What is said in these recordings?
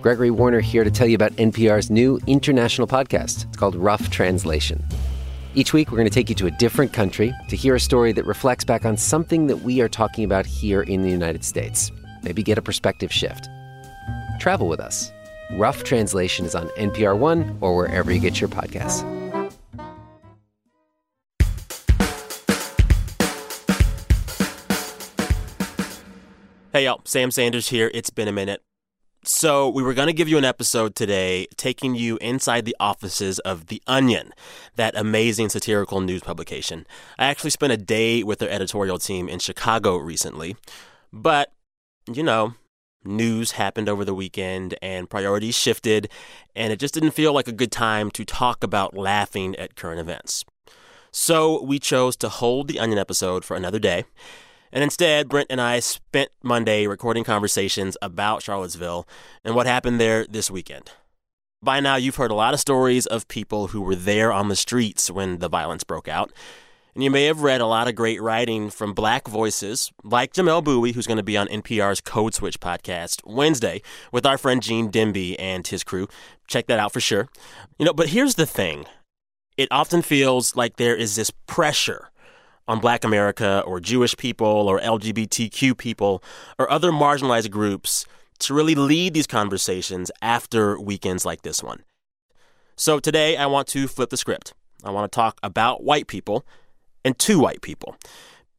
Gregory Warner here to tell you about NPR's new international podcast. It's called Rough Translation. Each week, we're going to take you to a different country to hear a story that reflects back on something that we are talking about here in the United States. Maybe get a perspective shift. Travel with us. Rough Translation is on NPR One or wherever you get your podcasts. Hey, y'all. Sam Sanders here. It's been a minute. So, we were going to give you an episode today taking you inside the offices of The Onion, that amazing satirical news publication. I actually spent a day with their editorial team in Chicago recently. But, you know, news happened over the weekend and priorities shifted, and it just didn't feel like a good time to talk about laughing at current events. So, we chose to hold the Onion episode for another day. And instead, Brent and I spent Monday recording conversations about Charlottesville and what happened there this weekend. By now, you've heard a lot of stories of people who were there on the streets when the violence broke out. And you may have read a lot of great writing from black voices like Jamelle Bouie, who's going to be on NPR's Code Switch podcast Wednesday with our friend Gene Demby and his crew. Check that out for sure. You know, but here's the thing it often feels like there is this pressure on black America or Jewish people or LGBTQ people or other marginalized groups to really lead these conversations after weekends like this one. So today I want to flip the script. I want to talk about white people and to white people.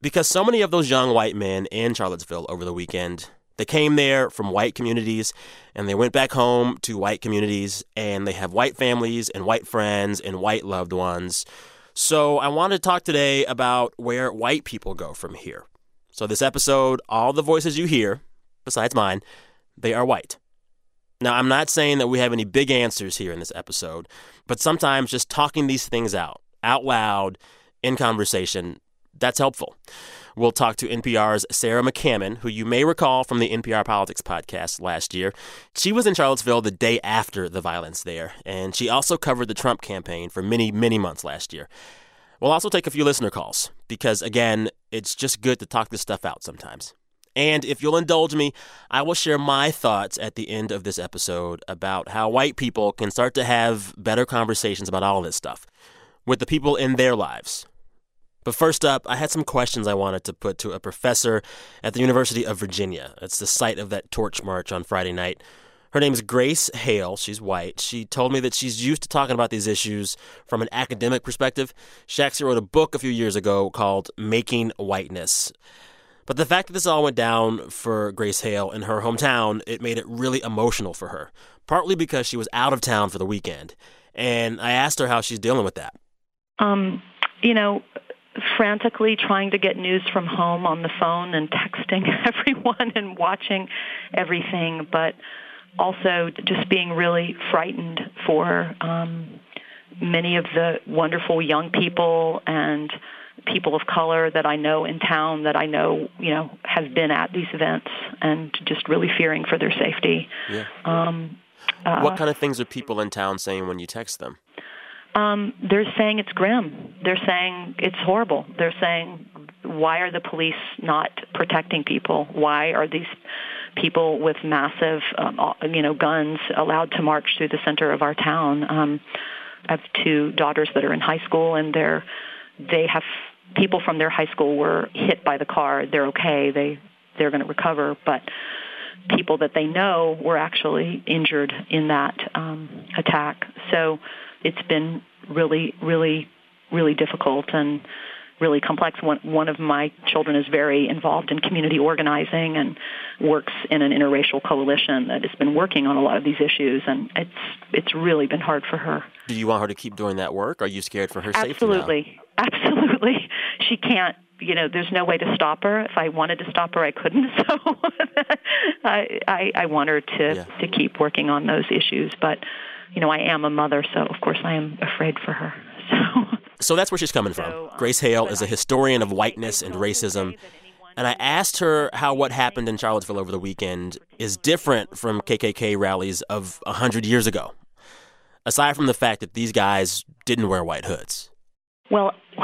Because so many of those young white men in Charlottesville over the weekend, they came there from white communities and they went back home to white communities and they have white families and white friends and white loved ones so I want to talk today about where white people go from here. So this episode, all the voices you hear, besides mine, they are white. Now, I'm not saying that we have any big answers here in this episode, but sometimes just talking these things out, out loud, in conversation, that's helpful. We'll talk to NPR's Sarah McCammon, who you may recall from the NPR Politics podcast last year. She was in Charlottesville the day after the violence there, and she also covered the Trump campaign for many, many months last year. We'll also take a few listener calls because, again, it's just good to talk this stuff out sometimes. And if you'll indulge me, I will share my thoughts at the end of this episode about how white people can start to have better conversations about all this stuff with the people in their lives but first up, I had some questions I wanted to put to a professor at the University of Virginia. It's the site of that torch march on Friday night. Her name is Grace Hale. She's white. She told me that she's used to talking about these issues from an academic perspective. She actually wrote a book a few years ago called Making Whiteness. But the fact that this all went down for Grace Hale in her hometown, it made it really emotional for her, partly because she was out of town for the weekend. And I asked her how she's dealing with that. Um, you know, frantically trying to get news from home on the phone and texting everyone and watching everything, but also just being really frightened for um, many of the wonderful young people and people of color that I know in town that I know, you know, have been at these events and just really fearing for their safety. Yeah. Um, uh, what kind of things are people in town saying when you text them? Um, they're saying it's grim. They're saying it's horrible. They're saying, why are the police not protecting people? Why are these people with massive, um, you know, guns allowed to march through the center of our town? Um, I have two daughters that are in high school, and they're they have people from their high school were hit by the car. They're okay. They they're going to recover, but people that they know were actually injured in that um, attack. So it's been really, really, really difficult and really complex. One, one of my children is very involved in community organizing and works in an interracial coalition that has been working on a lot of these issues, and it's it's really been hard for her. Do you want her to keep doing that work? Are you scared for her Absolutely. safety? Absolutely, absolutely. She can't. You know, there's no way to stop her. If I wanted to stop her, I couldn't. So I, I I want her to yeah. to keep working on those issues, but you know, I am a mother, so of course I am afraid for her. So, so that's where she's coming from. Um, Grace Hale is a historian of whiteness and racism. And I asked her how what happened in Charlottesville over the weekend is different from KKK rallies of 100 years ago, aside from the fact that these guys didn't wear white hoods. Well,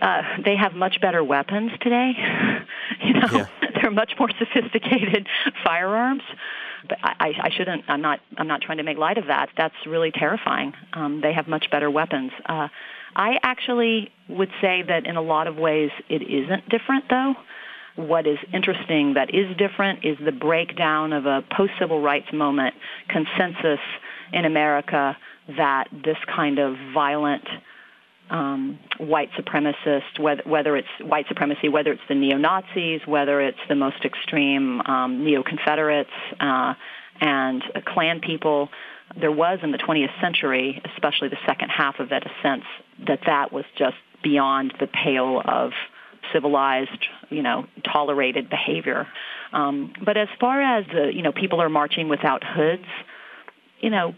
uh, they have much better weapons today. You know, yeah. they're much more sophisticated firearms. But I, I shouldn't. I'm not. I'm not trying to make light of that. That's really terrifying. Um, they have much better weapons. Uh, I actually would say that in a lot of ways it isn't different, though. What is interesting that is different is the breakdown of a post-civil rights moment consensus in America that this kind of violent um, white supremacist, whether, whether it's white supremacy, whether it's the neo-Nazis, whether it's the most extreme um, neo-Confederates uh, and uh, Klan people, there was in the 20th century, especially the second half of it, a sense that that was just beyond the pale of civilized, you know, tolerated behavior. Um, but as far as the, you know, people are marching without hoods, you know,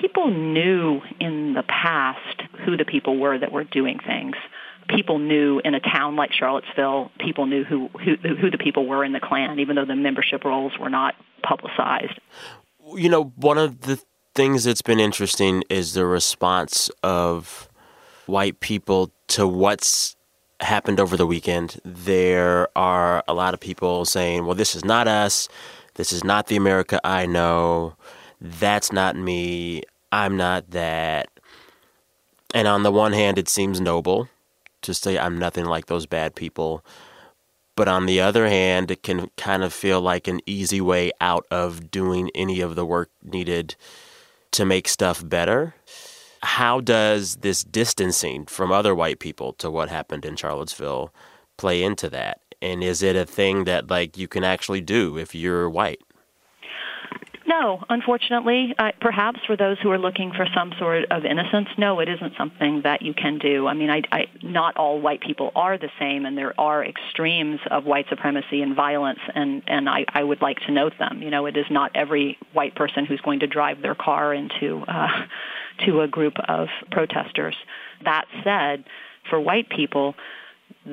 people knew in the past who the people were that were doing things. People knew in a town like Charlottesville, people knew who, who, who the people were in the Klan, even though the membership rolls were not publicized. You know, one of the things that's been interesting is the response of white people to what's happened over the weekend. There are a lot of people saying, well, this is not us. This is not the America I know that's not me, I'm not that. And on the one hand, it seems noble to say I'm nothing like those bad people. But on the other hand, it can kind of feel like an easy way out of doing any of the work needed to make stuff better. How does this distancing from other white people to what happened in Charlottesville play into that? And is it a thing that like you can actually do if you're white? No, unfortunately, uh, perhaps for those who are looking for some sort of innocence, no, it isn't something that you can do. I mean, I, I, not all white people are the same, and there are extremes of white supremacy and violence, and, and I, I would like to note them. You know, it is not every white person who's going to drive their car into uh, to a group of protesters. That said, for white people,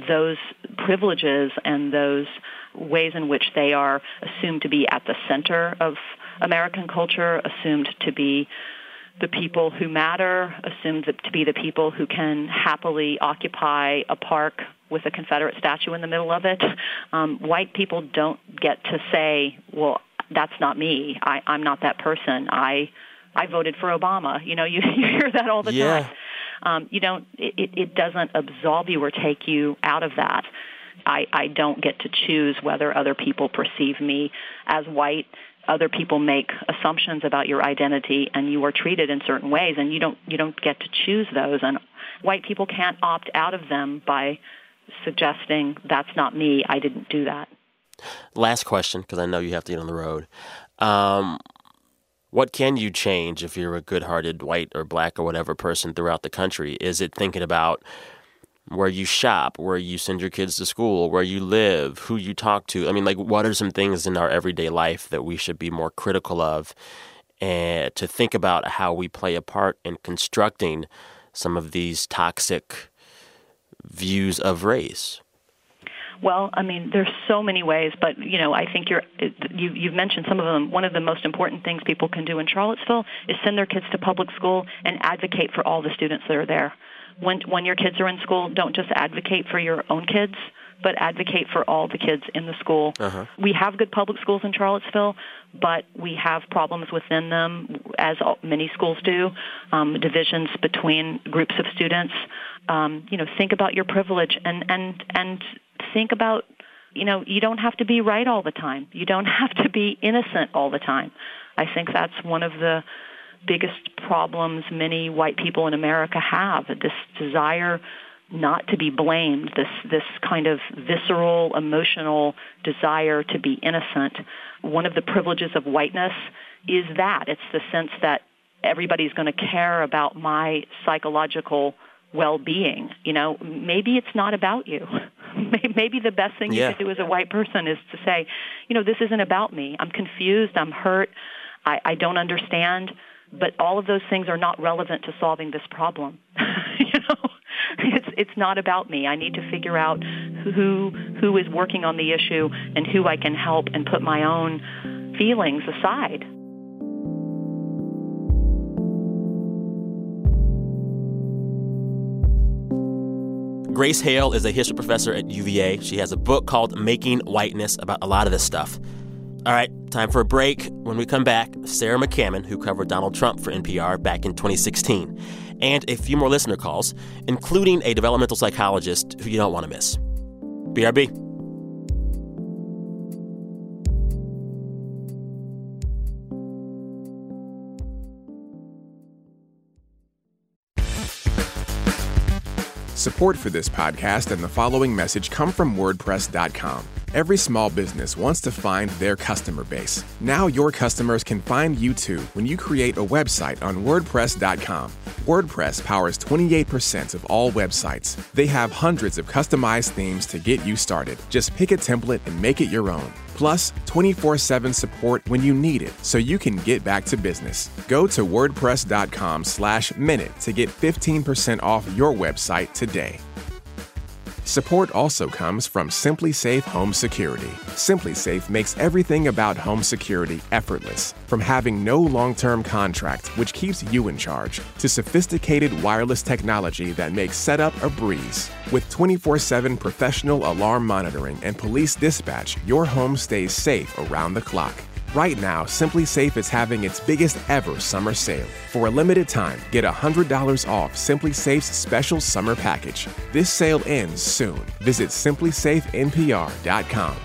those privileges and those ways in which they are assumed to be at the center of American culture assumed to be the people who matter, assumed to be the people who can happily occupy a park with a Confederate statue in the middle of it. Um, white people don't get to say, well, that's not me. I, I'm not that person. I I voted for Obama. You know, you, you hear that all the yeah. time. Um, you don't. It, it doesn't absolve you or take you out of that. I, I don't get to choose whether other people perceive me as white other people make assumptions about your identity and you are treated in certain ways and you don't you don't get to choose those. And white people can't opt out of them by suggesting that's not me. I didn't do that. Last question because i know you have to get on the road. Um, what can you change if you're a good-hearted white or black or whatever person throughout the country? Is it thinking about where you shop, where you send your kids to school, where you live, who you talk to. I mean, like, what are some things in our everyday life that we should be more critical of and to think about how we play a part in constructing some of these toxic views of race? Well, I mean, there's so many ways, but you know, I think you're you, you've mentioned some of them. One of the most important things people can do in Charlottesville is send their kids to public school and advocate for all the students that are there when when your kids are in school, don't just advocate for your own kids, but advocate for all the kids in the school. Uh-huh. We have good public schools in Charlottesville, but we have problems within them, as many schools do, um, divisions between groups of students. Um, you know, think about your privilege and and and think about you know you don't have to be right all the time. You don't have to be innocent all the time. I think that's one of the biggest problems many white people in America have this desire not to be blamed, this, this kind of visceral, emotional desire to be innocent. One of the privileges of whiteness is that. It's the sense that everybody's going to care about my psychological well-being. You know, maybe it's not about you. maybe the best thing yeah. you can do as a white person is to say, you know, this isn't about me. I'm confused. I'm hurt. I, I don't understand but all of those things are not relevant to solving this problem. you know, it's it's not about me. I need to figure out who who is working on the issue and who I can help and put my own feelings aside. Grace Hale is a history professor at UVA. She has a book called Making Whiteness about a lot of this stuff. All right, time for a break. When we come back, Sarah McCammon, who covered Donald Trump for NPR back in 2016, and a few more listener calls, including a developmental psychologist who you don't want to miss. BRB. Support for this podcast and the following message come from WordPress.com. Every small business wants to find their customer base. Now your customers can find you too when you create a website on WordPress.com. WordPress powers 28% of all websites. They have hundreds of customized themes to get you started. Just pick a template and make it your own. Plus, 24 7 support when you need it so you can get back to business. Go to WordPress.com slash minute to get 15% off your website today. Support also comes from SimpliSafe Home Security. SimpliSafe makes everything about home security effortless, from having no long-term contract, which keeps you in charge, to sophisticated wireless technology that makes setup a breeze. With 24/7 professional alarm monitoring and police dispatch, your home stays safe around the clock. Right now, SimpliSafe is having its biggest ever summer sale. For a limited time, get $100 off SimpliSafe's special summer package. This sale ends soon. Visit simplisafenpr.com.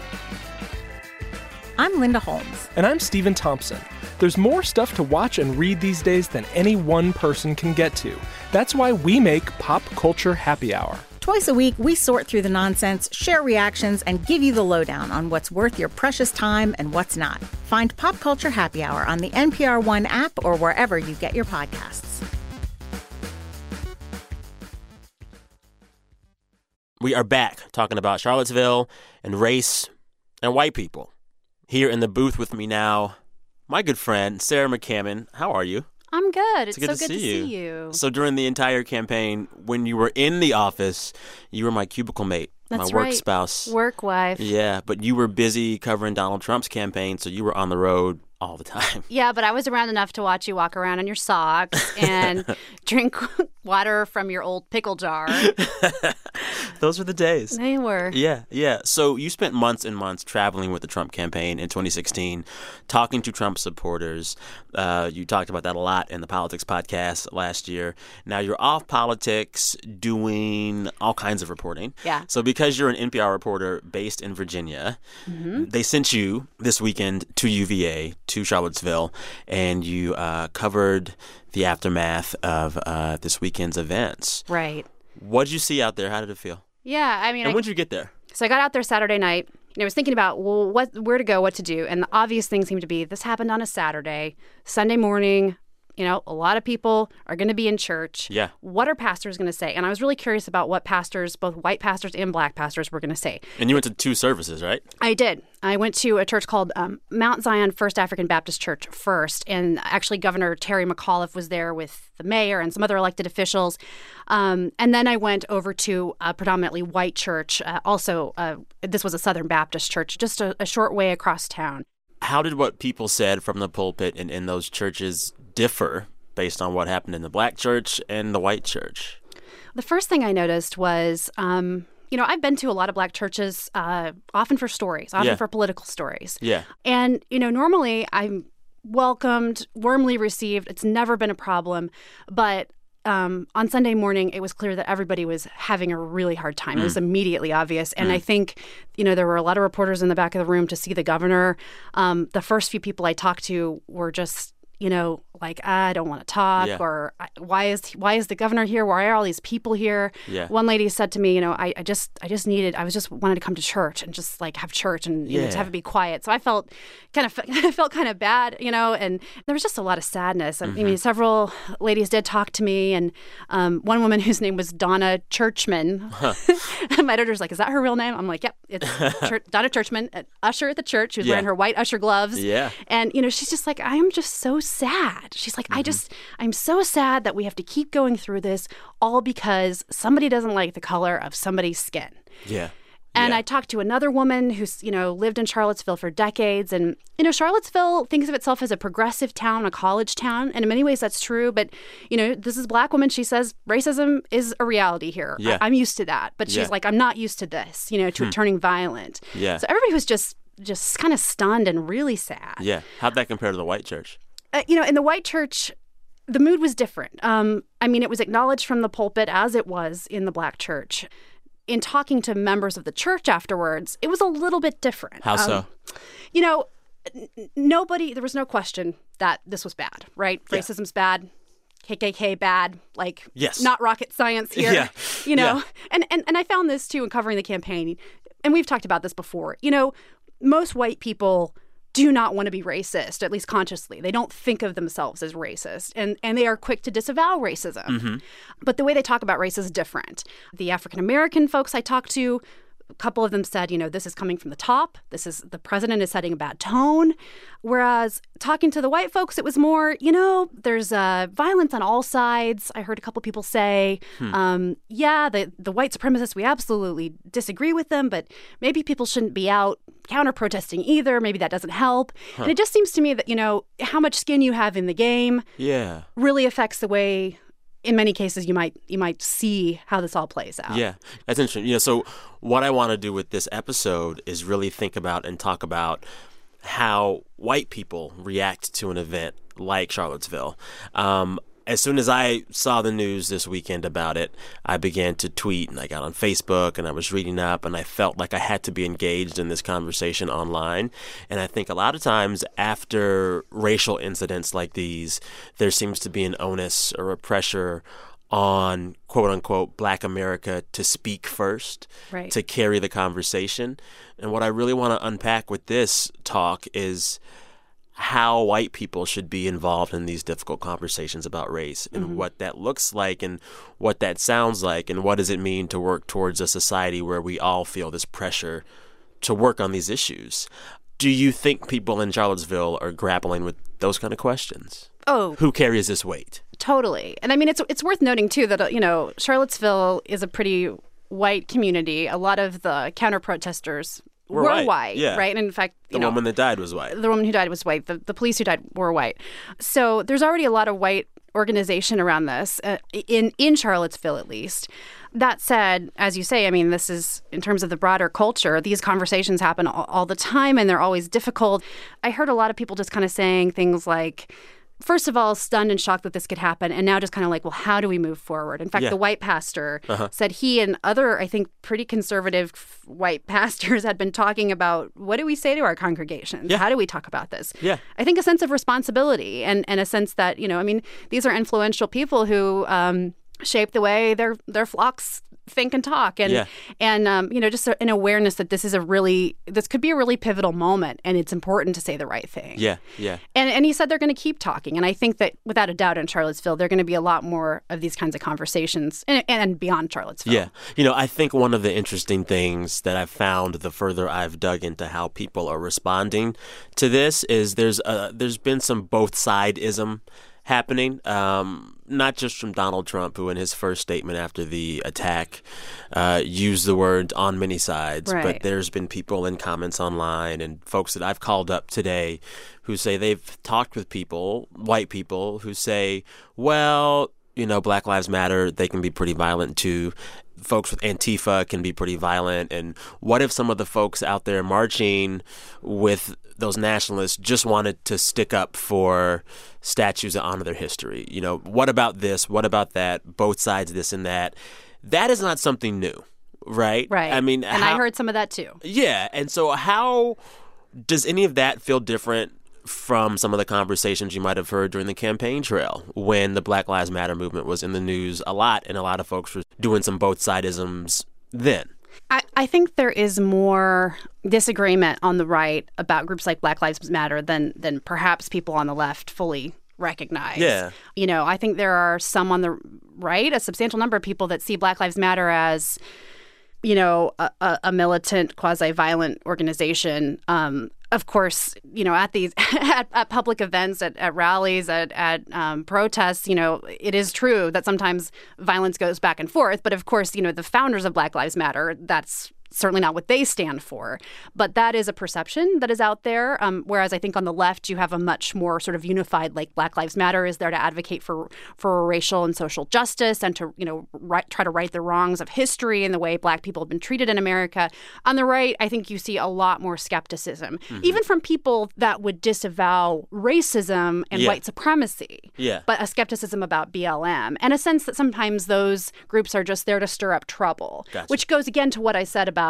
I'm Linda Holmes. And I'm Stephen Thompson. There's more stuff to watch and read these days than any one person can get to. That's why we make Pop Culture Happy Hour. Twice a week, we sort through the nonsense, share reactions, and give you the lowdown on what's worth your precious time and what's not. Find Pop Culture Happy Hour on the NPR One app or wherever you get your podcasts. We are back talking about Charlottesville and race and white people. Here in the booth with me now, my good friend, Sarah McCammon. How are you? I'm good. It's, good so to good see to you. see you. So during the entire campaign, when you were in the office, you were my cubicle mate, That's my work right. spouse. Work wife. Yeah, but you were busy covering Donald Trump's campaign, so you were on the road all the time. Yeah, but I was around enough to watch you walk around in your socks and drink water from your old pickle jar. Those were the days. They were. Yeah, yeah. So you spent months and months traveling with the Trump campaign in 2016, talking to Trump supporters. Uh, you talked about that a lot in the Politics podcast last year. Now you're off politics, doing all kinds of reporting. Yeah. So because you're an NPR reporter based in Virginia, Mm-hmm. they sent you this weekend to UVA, to Charlottesville, and you uh, covered the aftermath of uh, this weekend's events. Right. What did you see out there? How did it feel? Yeah, I mean, And I, when did you get there? so I got out there Saturday night. And I was thinking about well, what, where to go, what to do, and the obvious thing seemed to be this happened on a Saturday, Sunday morning. You know, a lot of people are going to be in church. Yeah. What are pastors going to say? And I was really curious about what pastors, both white pastors and black pastors, were going to say. And you went to two services, right? I did. I went to a church called um, Mount Zion First African Baptist Church first, and actually Governor Terry McAuliffe was there with the mayor and some other elected officials. Um, and then I went over to a predominantly white church. Uh, also, uh, this was a Southern Baptist church, just a, a short way across town. How did what people said from the pulpit and in those churches differ based on what happened in the black church and the white church? The first thing I noticed was, um, you know, I've been to a lot of black churches, uh, often for stories, often Yeah. for political stories. Yeah. And, you know, normally I'm welcomed, warmly received. It's never been a problem. But um, on Sunday morning, it was clear that everybody was having a really hard time. It was immediately obvious. And I think, you know, there were a lot of reporters in the back of the room to see the governor. Um, the first few people I talked to were just, you know, like I don't want to talk, Yeah. or why is why is the governor here? Why are all these people here? Yeah. One lady said to me, you know, I, I just I just needed I was just wanted to come to church and just like have church and you know, to have it be quiet. So I felt kind of I felt kind of bad, you know, and there was just a lot of sadness. I Mm-hmm. mean, several ladies did talk to me, and um, one woman whose name was Donna Churchman. My editor's like, "Is that her real name?" I'm like, "Yep, it's Donna Churchman, an usher at the church. She was Yeah. wearing her white usher gloves. Yeah. And, you know, she's just like, I am just so sad. She's like, I just, I'm so sad that we have to keep going through this all because somebody doesn't like the color of somebody's skin. Yeah. And Yeah. I talked to another woman who's, you know, lived in Charlottesville for decades. And, you know, Charlottesville thinks of itself as a progressive town, a college town. And in many ways, that's true. But, you know, this is a black woman. She says racism is a reality here. Yeah. I, am used to that. But she's Yeah. Hmm. like, I'm not used to this, you know, to it turning violent. Yeah. So everybody was just just kind of stunned and really sad. Yeah. How'd that compare to the white church? Uh, you know, in the white church, the mood was different. Um, I mean, it was acknowledged from the pulpit as it was in the black church. In talking to members of the church afterwards, it was a little bit different. How so? Um, you know, n- nobody, there was no question that this was bad, right? Yeah. Racism's bad. KKK bad, like Yes. not rocket science here. Yeah. You know, Yeah. and, and and I found this too in covering the campaign, and we've talked about this before. You know, most white people do not want to be racist, at least consciously. They don't think of themselves as racist, and and they are quick to disavow racism. Mm-hmm. But the way they talk about race is different. The African American folks I talked to. A couple of them said, you know, this is coming from the top. This is the president is setting a bad tone. Whereas talking to the white folks, it was more, you know, there's uh, violence on all sides. I heard a couple people say, um, yeah, the the white supremacists, we absolutely disagree with them, but maybe people shouldn't be out counter protesting either. Maybe that doesn't help. And it just seems to me that you know how much skin you have in the game Yeah. really affects the way. In many cases, you might you might see how this all plays out. Yeah, that's interesting. You know, so what I want to do with this episode is really think about and talk about how white people react to an event like Charlottesville. Um, as soon as I saw the news this weekend about it, I began to tweet and I got on Facebook and I was reading up and I felt like I had to be engaged in this conversation online. And I think a lot of times after racial incidents like these, there seems to be an onus or a pressure on quote unquote black America to speak first, Right. to carry the conversation. And what I really want to unpack with this talk is how white people should be involved in these difficult conversations about race and what that looks like and what that sounds like and what does it mean to work towards a society where we all feel this pressure to work on these issues. Do you think people in Charlottesville are grappling with those kind of questions? Oh, Who carries this weight? Totally. And I mean, it's it's worth noting too that uh, you know Charlottesville is a pretty white community. A lot of the counter protesters Were were, white, yeah. right? And in fact, The you know, woman that died was white. the woman who died was white. The, the police who died were white. So there's already a lot of white organization around this uh, in in Charlottesville, at least. That said, as you say, I mean, this is in terms of the broader culture. These conversations happen all, all the time, and they're always difficult. I heard a lot of people just kind of saying things like. First of all, stunned and shocked that this could happen, and now just kind of like, well, how do we move forward? In fact, Yeah. the white pastor said he and other, I think, pretty conservative f- white pastors had been talking about what do we say to our congregations? Yeah. How do we talk about this? Yeah. I think a sense of responsibility and, and a sense that, you know, I mean, these are influential people who um, shape the way their their flocks think and talk and Yeah. and um, you know just an awareness that this is a really this could be a really pivotal moment and it's important to say the right thing Yeah, yeah. and and he said they're going to keep talking and i think that without a doubt in charlottesville there are going to be a lot more of these kinds of conversations and, and beyond charlottesville Yeah. You know, I think one of the interesting things that I've found the further I've dug into how people are responding to this is there's uh there's been some both side ism happening. Um, not just from Donald Trump, who in his first statement after the attack uh, used the word on many sides, but there's been people in comments online and folks that I've called up today who say they've talked with people, white people, who say, well, you know, Black Lives Matter, they can be pretty violent too. Folks with Antifa can be pretty violent. And what if some of the folks out there marching with those nationalists just wanted to stick up for statues that honor their history? You know, what about this? What about that? Both sides, this and that. That is not something new, right? right I mean, and how- i heard some of that too yeah, and so how does any of that feel different from some of the conversations you might have heard during the campaign trail when the Black Lives Matter movement was in the news a lot and a lot of folks were doing some both sidisms then? I, I think there is more disagreement on the right about groups like Black Lives Matter than than perhaps people on the left fully recognize. Yeah. You know, I think there are some on the right, a substantial number of people that see Black Lives Matter as, you know, a, a, militant, quasi-violent organization. Um, of course, you know, at these at, at public events, at, at rallies, at at um, protests, you know, it is true that sometimes violence goes back and forth. But of course, you know, the founders of Black Lives Matter, that's certainly not what they stand for. But that is a perception that is out there. Um, whereas I think on the left, you have a much more sort of unified, like Black Lives Matter is there to advocate for for racial and social justice and to you know right, try to right the wrongs of history and the way Black people have been treated in America. On the right, I think you see a lot more skepticism, mm-hmm. even from people that would disavow racism and yeah. white supremacy. Yeah. But a skepticism about BLM and a sense that sometimes those groups are just there to stir up trouble, gotcha. which goes again to what I said about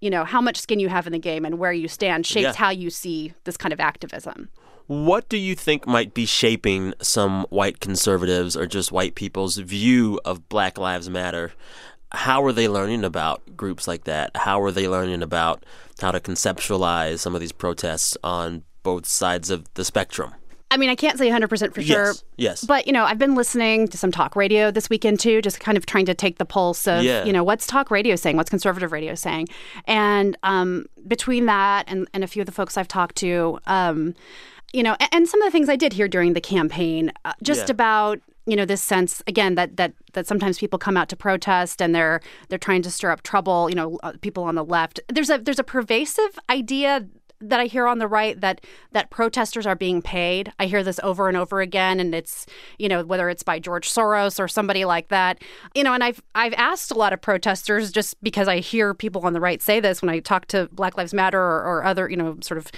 you know how much skin you have in the game and where you stand shapes yeah. how you see this kind of activism. What do you think might be shaping some white conservatives or just white people's view of Black Lives Matter? How are they learning about groups like that? How are they learning about how to conceptualize some of these protests on both sides of the spectrum? I mean, I can't say 100% for sure. Yes. yes. But, you know, I've been listening to some talk radio this weekend too, just kind of trying to take the pulse of, yeah. you know, what's talk radio saying? What's conservative radio saying? And um, between that and, and a few of the folks I've talked to, um, you know, and, and, some of the things I did hear during the campaign, uh, just yeah. about you know this sense again that that that sometimes people come out to protest and they're they're trying to stir up trouble you know uh, people on the left there's a there's a pervasive idea that I hear on the right that that protesters are being paid. I hear this over and over again, and it's you know whether it's by George Soros or somebody like that. You know, and I've I've asked a lot of protesters just because I hear people on the right say this when I talk to Black Lives Matter or, or other you know sort of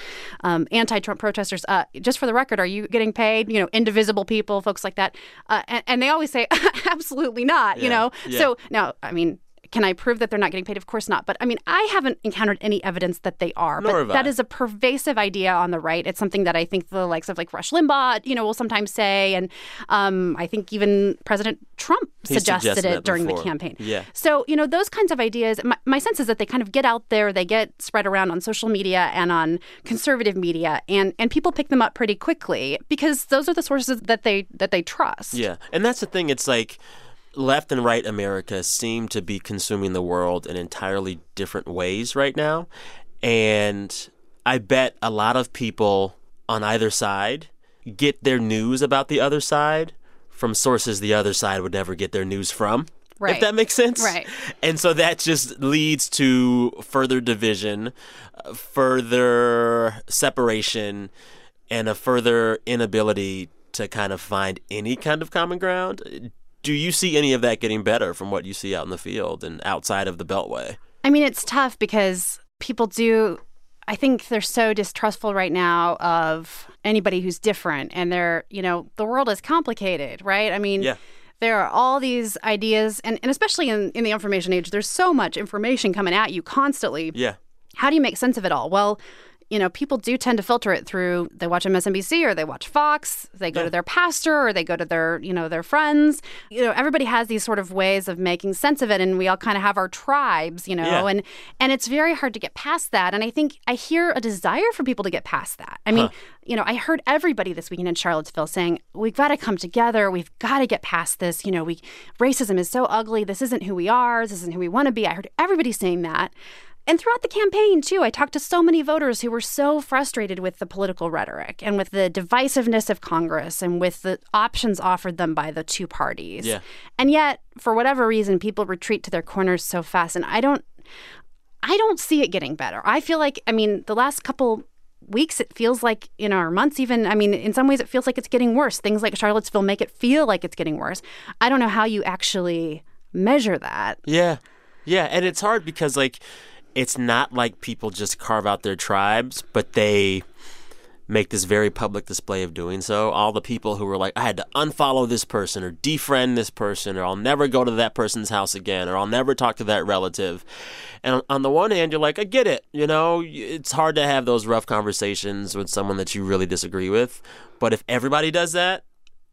um, anti-Trump protesters. Uh, just for the record, are you getting paid? You know, indivisible people, folks like that, uh, and, and, they always say absolutely not. Yeah. You know, yeah. so now I mean can I prove that they're not getting paid? Of course not. But I mean, I haven't encountered any evidence that they are. Nor but that is a pervasive idea on the right. It's something that I think the likes of like Rush Limbaugh, you know, will sometimes say, and um, I think even President Trump suggested, suggested it during before. the campaign. Yeah. So you know, those kinds of ideas. My, my sense is that they kind of get out there, they get spread around on social media and on conservative media, and and people pick them up pretty quickly because those are the sources that they that they trust. Yeah, and that's the thing. It's like left and right America seem to be consuming the world in entirely different ways right now. And I bet a lot of people on either side get their news about the other side from sources the other side would never get their news from. Right. If that makes sense. Right. And so that just leads to further division, further separation, and a further inability to kind of find any kind of common ground do you see any of that getting better from what you see out in the field and outside of the Beltway? I mean, it's tough because people do. I think they're so distrustful right now of anybody who's different, and they're, you know, the world is complicated, right? I mean, yeah. there are all these ideas, and, and especially in, in the information age, there's so much information coming at you constantly. Yeah. How do you make sense of it all? Well, you know, people do tend to filter it through they watch MSNBC or they watch Fox, they go yeah. to their pastor or they go to their, you know, their friends. You know, everybody has these sort of ways of making sense of it and we all kind of have our tribes, you know, yeah. and and it's very hard to get past that. And I think I hear a desire for people to get past that. I mean, huh. you know, I heard everybody this weekend in Charlottesville saying, "We've got to come together. We've got to get past this. You know, we racism is so ugly. This isn't who we are. This isn't who we want to be." I heard everybody saying that. And throughout the campaign, too, I talked to so many voters who were so frustrated with the political rhetoric and with the divisiveness of Congress and with the options offered them by the two parties. Yeah. And yet, for whatever reason, people retreat to their corners so fast. And I don't. I don't see it getting better. I feel like, I mean, the last couple weeks it feels like in our months even i mean in some ways it feels like it's getting worse things like charlottesville make it feel like it's getting worse i don't know how you actually measure that yeah yeah and it's hard because like it's not like people just carve out their tribes, but they make this very public display of doing so. All the people who were like, I had to unfollow this person or defriend this person, or I'll never go to that person's house again, or I'll never talk to that relative. And on the one hand, you're like, I get it. You know, it's hard to have those rough conversations with someone that you really disagree with. But if everybody does that,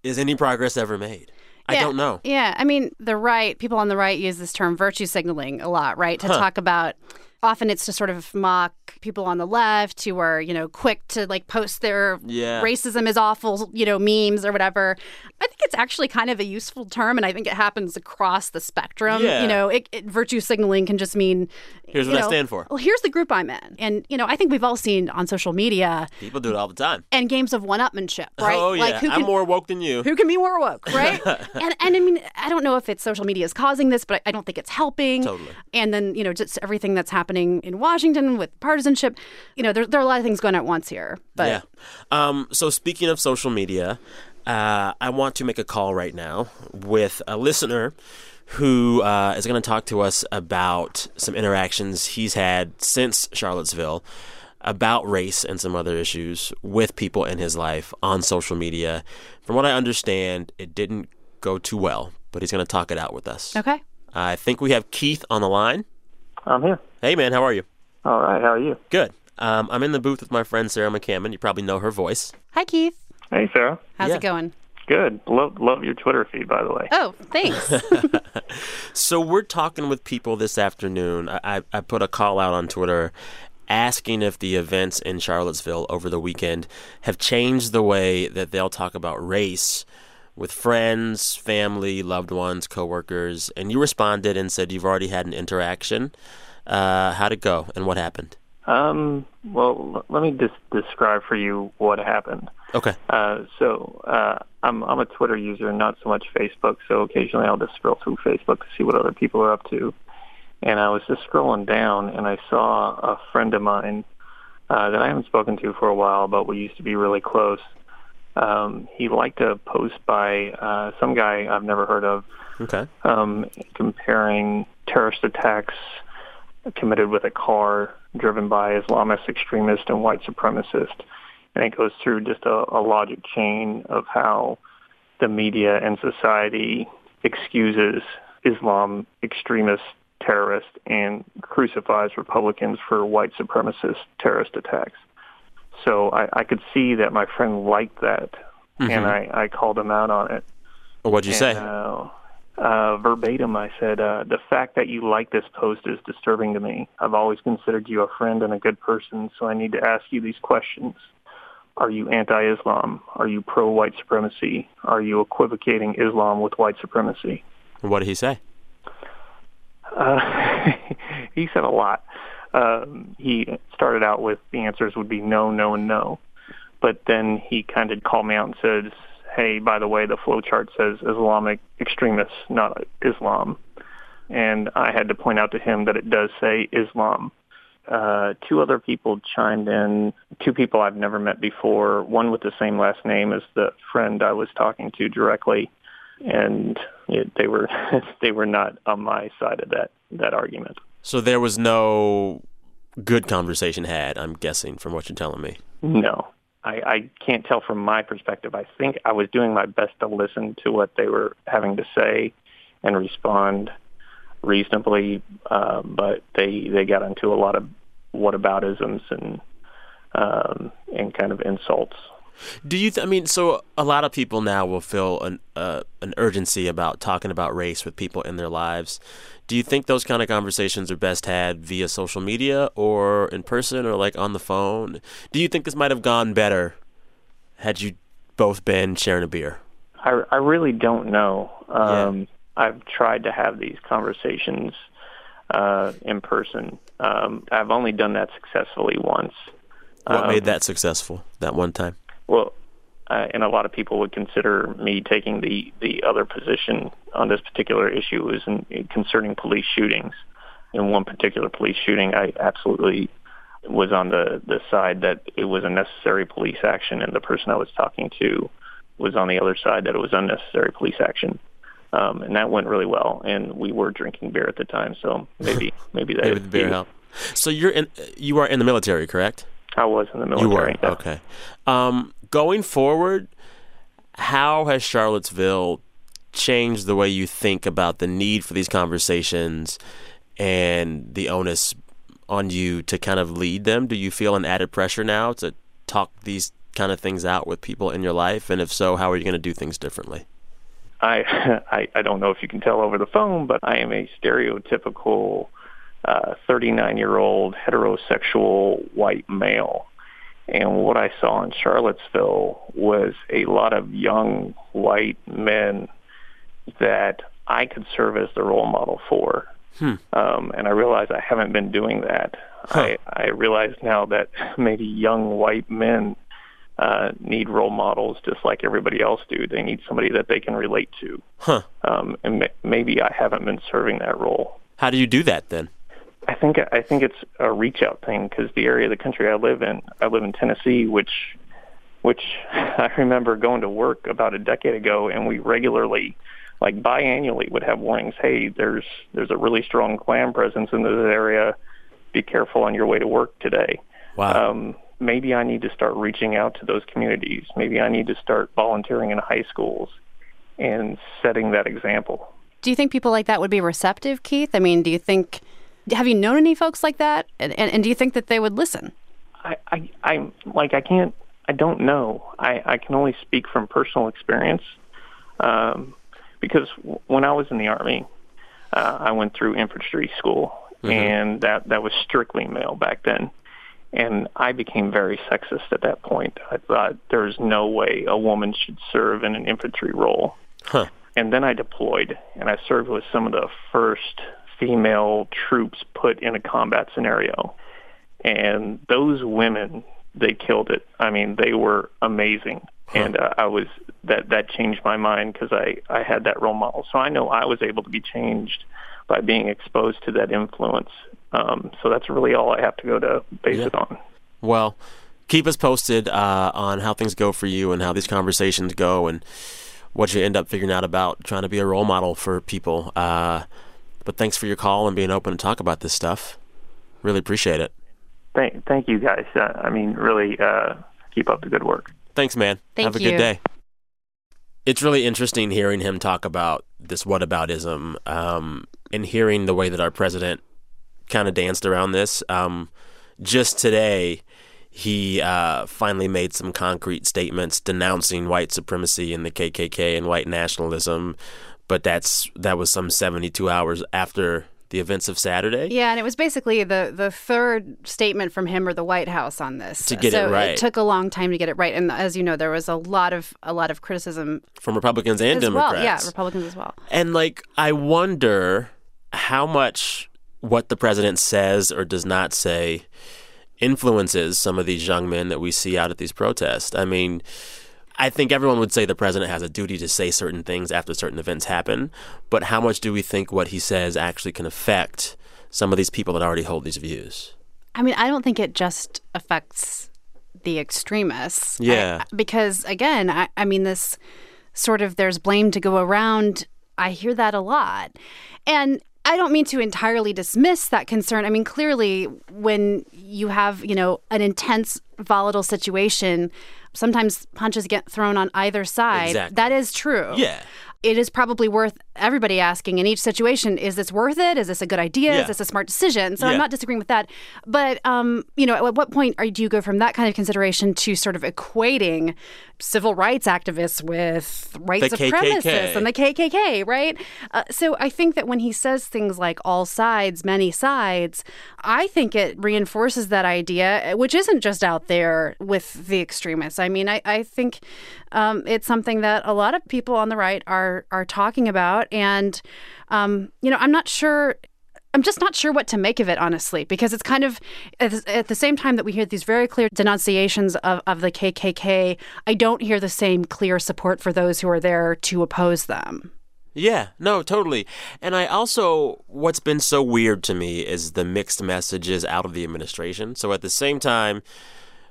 is any progress ever made? Yeah, I don't know. Yeah, I mean, the right people on the right use this term virtue signaling a lot, right? To Huh. talk about often it's to sort of mock people on the left who are, you know, quick to like post their Yeah. racism is awful, you know, memes or whatever. I think it's actually kind of a useful term, and I think it happens across the spectrum. Yeah. You know, it, it, virtue signaling can just mean Here's what I stand for. Well, here's the group I'm in, and you know, I think we've all seen on social media People do it all the time. and games of one-upmanship, right? Oh, yeah. Like who I'm can, more woke than you. who can be more woke, right? and and I mean, I don't know if it's social media is causing this, but I don't think it's helping. Totally. And then you know, just everything that's happening in Washington with partisanship, you know, there, there are a lot of things going on at once here. But yeah. Um, so speaking of social media, uh, I want to make a call right now with a listener who uh, is going to talk to us about some interactions he's had since Charlottesville about race and some other issues with people in his life on social media. From what I understand, it didn't go too well, but he's going to talk it out with us. okay. I think we have Keith on the line. I'm here. Hey, man, how are you? All right. How are you? Good. Um, I'm in the booth with my friend Sarah McCammon. You probably know her voice. Hi, Keith. Hey, Sarah. How's Yeah. it going? Good. Love love your Twitter feed, by the way. Oh, thanks. So we're talking with people this afternoon. I, I, I put a call out on Twitter asking if the events in Charlottesville over the weekend have changed the way that they'll talk about race with friends, family, loved ones, coworkers. And you responded and said you've already had an interaction. Uh, how'd it go and what happened? Um. Well, let me just describe for you what happened. Okay. Uh, so uh, I'm I'm a Twitter user, not so much Facebook. So occasionally I'll just scroll through Facebook to see what other people are up to. And I was just scrolling down, and I saw a friend of mine uh, that I haven't spoken to for a while, but we used to be really close. Um, he liked a post by uh, some guy I've never heard of Okay. um, comparing terrorist attacks committed with a car driven by Islamist extremists and white supremacists. And it goes through just a, a logic chain of how the media and society excuses Islam extremist terrorists and crucifies Republicans for white supremacist terrorist attacks. So I, I could see that my friend liked that, and I, I called him out on it. Well, what'd you say? Uh, uh, verbatim, I said, uh, the fact that you like this post is disturbing to me. I've always considered you a friend and a good person, so I need to ask you these questions. Are you anti-Islam? Are you pro-white supremacy? Are you equivocating Islam with white supremacy? what did he say? Uh, he said a lot. Um, he started out with the answers would be no, no, and no. But then he kind of called me out and said, hey, by the way, the flow chart says Islamic extremists, not Islam. And I had to point out to him that it does say Islam. Uh, two other people chimed in, two people I've never met before, one with the same last name as the friend I was talking to directly. And it, they were they were not on my side of that, that argument. So there was no good conversation had, I'm guessing, from what you're telling me. No, I, I can't tell from my perspective. I think I was doing my best to listen to what they were having to say and respond reasonably, uh, but they they got into a lot of whataboutisms and um, and kind of insults. Do you? Th- I mean, so a lot of people now will feel an uh, an urgency about talking about race with people in their lives. Do you think those kind of conversations are best had via social media or in person or like on the phone? Do you think this might have gone better had you both been sharing a beer? I, I really don't know. Um, I've tried to have these conversations uh, in person. Um, I've only done that successfully once. What Um, made that successful that one time? Well, uh, and a lot of people would consider me taking the the other position on this particular issue is in, concerning police shootings. In one particular police shooting, I absolutely was on the the side that it was a necessary police action, and the person I was talking to was on the other side that it was unnecessary police action. Um, and that went really well, and we were drinking beer at the time, so maybe maybe that Maybe the beer helped. So you're in. You are in the military, correct? I was in the military. You were yeah. okay. Um, going forward, how has Charlottesville changed the way you think about the need for these conversations and the onus on you to kind of lead them? Do you feel an added pressure now to talk these kind of things out with people in your life? And if so, how are you going to do things differently? I, I I don't know if you can tell over the phone, but I am a stereotypical uh, 39 year old heterosexual white male. And what I saw in Charlottesville was a lot of young white men that I could serve as the role model for. Hmm. Um, and I realize I haven't been doing that. Huh. I, I realize now that maybe young white men uh, need role models just like everybody else do. They need somebody that they can relate to. Huh. Um, and ma- maybe I haven't been serving that role. How do you do that then? I think I think it's a reach out thing because the area of the country I live in, I live in Tennessee, which which I remember going to work about a decade ago, and we regularly, like biannually, would have warnings. Hey, there's there's a really strong Klan presence in this area. Be careful on your way to work today. Wow. Um, maybe I need to start reaching out to those communities. Maybe I need to start volunteering in high schools and setting that example. Do you think people like that would be receptive, Keith? I mean, do you think have you known any folks like that? And, and, and do you think that they would listen? I, I, I'm like I can't. I don't know. I, I can only speak from personal experience, um, because w- when I was in the army, uh, I went through infantry school, and that that was strictly male back then, and I became very sexist at that point. I thought there's no way a woman should serve in an infantry role. Huh. And then I deployed, and I served with some of the first female troops put in a combat scenario. And those women, they killed it. I mean, they were amazing. And uh, I was that that changed my mind because I I had that role model. So I know I was able to be changed by being exposed to that influence. Um, so that's really all I have to go to base Yeah. it on. Well, keep us posted uh, on how things go for you and how these conversations go and what you end up figuring out about trying to be a role model for people. Uh, but thanks for your call and being open to talk about this stuff. Really appreciate it. Thank thank you guys. Uh, I mean, really uh, keep up the good work. Thanks, man. Thank Have a you. good day. It's really interesting hearing him talk about this whataboutism um, and hearing the way that our president kind of danced around this. Um, just today, he uh, finally made some concrete statements denouncing white supremacy and the KKK and white nationalism. But that's that was some 72 hours after the events of Saturday. Yeah, and it was basically the the third statement from him or the White House on this. To get it right. It took a long time to get it right, and as you know, there was a lot of a lot of criticism From Republicans and Democrats. well. Yeah, Republicans as well. And like, I wonder how much what the president says or does not say influences some of these young men that we see out at these protests. I mean, I think everyone would say the president has a duty to say certain things after certain events happen, but how much do we think what he says actually can affect some of these people that already hold these views? I mean, I don't think it just affects the extremists. I- Yeah. because again, I, I mean, this sort of there's blame to go around. I hear that a lot. And I don't mean to entirely dismiss that concern. I mean, clearly, when you have, you know, an intense, volatile situation, sometimes punches get thrown on either side. Exactly. That is true. Yeah. It is probably worth everybody asking in each situation: Is this worth it? Is this a good idea? Yeah. Is this a smart decision? So Yeah. I'm not disagreeing with that, but um, you know, at what point are do you go from that kind of consideration to sort of equating civil rights activists with white The supremacists KKK. and the KKK, right? Uh, so I think that when he says things like "all sides, many sides," I think it reinforces that idea, which isn't just out there with the extremists. I mean, I, I think um, it's something that a lot of people on the right are are talking about, and um, you know, I'm not sure. I'm just not sure what to make of it, honestly, because it's kind of at the- at the same time that we hear these very clear denunciations of, of the KKK, I don't hear the same clear support for those who are there to oppose them. Yeah, no, totally. And I also, what's been so weird to me is the mixed messages out of the administration. So at the same time,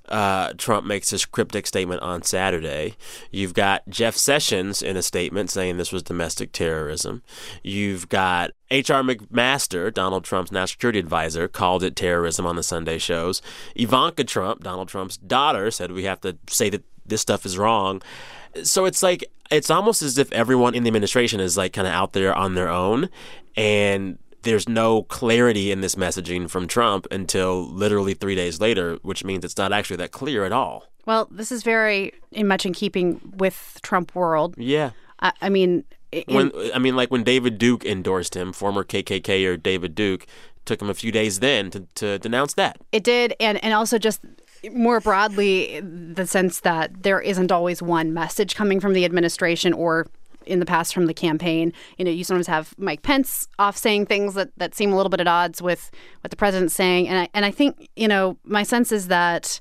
uh, Trump makes this cryptic statement on Saturday. You've got Jeff Sessions in a statement saying this was domestic terrorism. You've got H.R. McMaster, Donald Trump's national security advisor, called it terrorism on the Sunday shows. Ivanka Trump, Donald Trump's daughter, said we have to say that this stuff is wrong. So it's like it's almost as if everyone in the administration is like kind of out there on their own, and there's no clarity in this messaging from Trump until literally three days later, which means it's not actually that clear at all. Well, this is very in much in keeping with Trump world. Yeah. I, I mean, in- When I mean, like when David Duke endorsed him, former KKKer David Duke took him a few days then to, to denounce that. It did, and and also just more broadly, the sense that there isn't always one message coming from the administration or in the past from the campaign. You know, you sometimes have Mike Pence off saying things that, that seem a little bit at odds with what the president's saying. And I, and I think, you know, my sense is that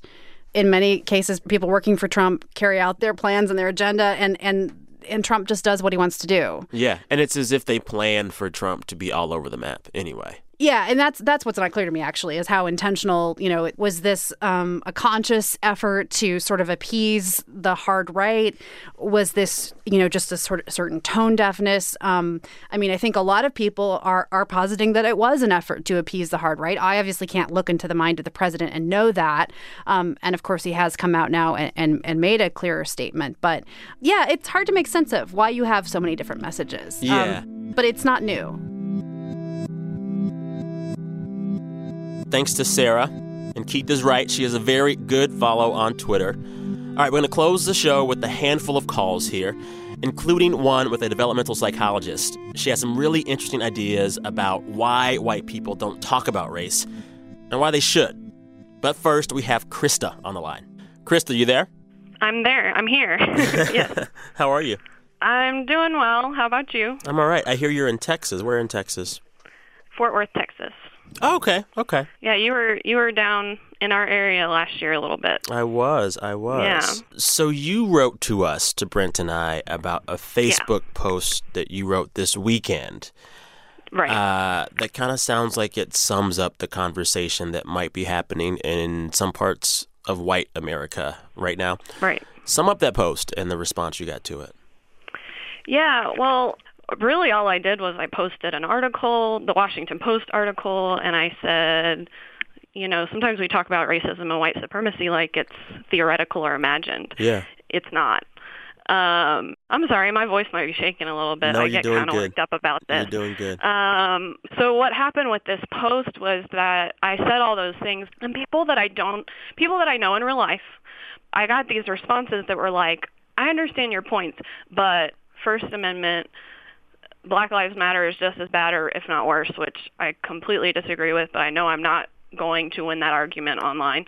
in many cases, people working for Trump carry out their plans and their agenda, and, and and Trump just does what he wants to do. Yeah, and it's as if they plan for Trump to be all over the map anyway. Yeah, and that's that's what's not clear to me actually is how intentional you know was this um, a conscious effort to sort of appease the hard right? Was this you know just a sort of certain tone deafness? Um, I mean, I think a lot of people are are positing that it was an effort to appease the hard right. I obviously can't look into the mind of the president and know that, um, and of course he has come out now and, and and made a clearer statement. But yeah, it's hard to make sense of why you have so many different messages. Yeah, um, but it's not new. Thanks to Sarah. And Keith is right. She is a very good follow on Twitter. All right, we're going to close the show with a handful of calls here, including one with a developmental psychologist. She has some really interesting ideas about why white people don't talk about race and why they should. But first, we have Krista on the line. Krista, are you there? I'm there. I'm here. yes. How are you? I'm doing well. How about you? I'm all right. I hear you're in Texas. Where in Texas? Fort Worth, Texas. Oh, okay, okay. Yeah, you were you were down in our area last year a little bit. I was, I was. Yeah. So you wrote to us, to Brent and I, about a Facebook yeah. post that you wrote this weekend. Right. Uh, that kind of sounds like it sums up the conversation that might be happening in some parts of white America right now. Right. Sum up that post and the response you got to it. Yeah, well, really all I did was I posted an article, the Washington Post article, and I said, you know, sometimes we talk about racism and white supremacy like it's theoretical or imagined. Yeah. It's not. Um, I'm sorry, my voice might be shaking a little bit. No, I get kind of worked up about this. You're doing good. Um, so what happened with this post was that I said all those things, and people that I don't, people that I know in real life, I got these responses that were like, I understand your points, but First Amendment Black Lives Matter is just as bad or if not worse, which I completely disagree with, but I know I'm not going to win that argument online.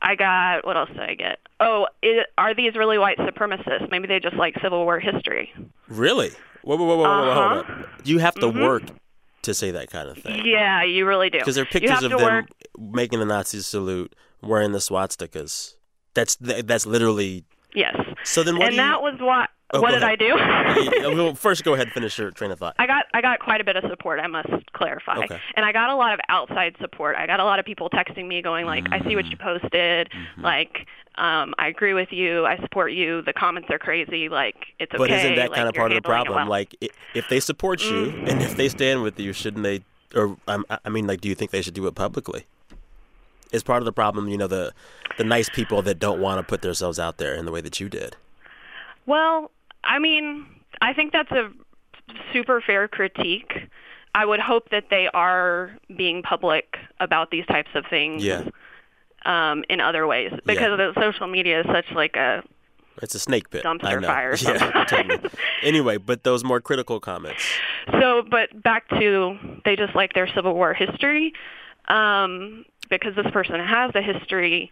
I got what else did I get? Oh, it, are these really white supremacists? Maybe they just like Civil War history. Really? Whoa, whoa, whoa, whoa, uh-huh. hold up. You have to mm-hmm. work to say that kind of thing. Yeah, you really do. Because there are pictures of them work. making the Nazi salute, wearing the swastikas. That's that's literally. Yes. So then, what and you, that was what Oh, what did ahead. I do? well, first, go ahead and finish your train of thought. I got I got quite a bit of support. I must clarify, okay. and I got a lot of outside support. I got a lot of people texting me, going like, mm-hmm. "I see what you posted. Mm-hmm. Like, um, I agree with you. I support you. The comments are crazy. Like, it's okay. But isn't that like, kind of part of the problem? Well. Like, if they support you mm-hmm. and if they stand with you, shouldn't they? Or I mean, like, do you think they should do it publicly? Is part of the problem, you know, the the nice people that don't want to put themselves out there in the way that you did. Well, I mean, I think that's a super fair critique. I would hope that they are being public about these types of things yeah. um, in other ways because yeah. the social media is such like a it's a snake pit. Dumpster I know. fire. Yeah, totally. Anyway, but those more critical comments. So, but back to they just like their Civil War history um, because this person has a history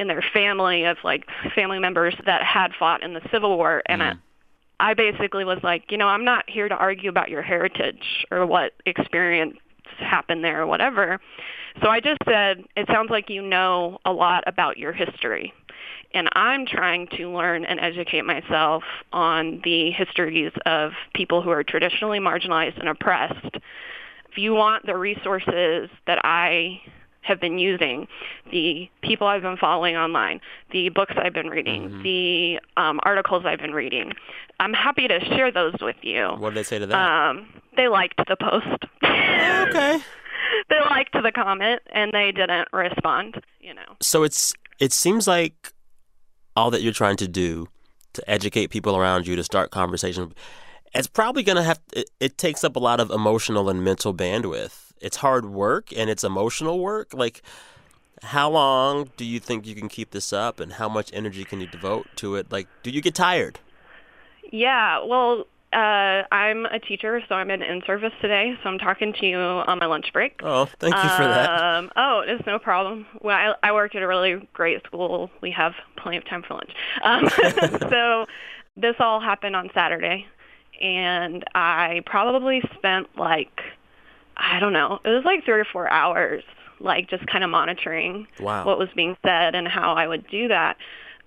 in their family of like family members that had fought in the Civil War, and mm. I, I basically was like, you know, I'm not here to argue about your heritage or what experience happened there or whatever. So I just said, it sounds like you know a lot about your history. And I'm trying to learn and educate myself on the histories of people who are traditionally marginalized and oppressed. If you want the resources that I have been using, the people I've been following online, the books I've been reading, mm-hmm. the um, articles I've been reading. I'm happy to share those with you. What did they say to that? Um, they liked the post. okay. they liked the comment and they didn't respond. You know. So it's it seems like all that you're trying to do to educate people around you to start conversation. It's probably going to have it, it takes up a lot of emotional and mental bandwidth it's hard work and it's emotional work. Like, how long do you think you can keep this up, and how much energy can you devote to it? Like, do you get tired? Yeah, well, Uh, I'm a teacher, so I'm in in-service today. So I'm talking to you on my lunch break. Oh, thank you for that. Um, oh, it's no problem. Well, I, I work at a really great school. We have plenty of time for lunch. Um, so this all happened on Saturday, and I probably spent like I don't know. It was like three or four hours, like just kind of monitoring Wow. what was being said and how I would do that.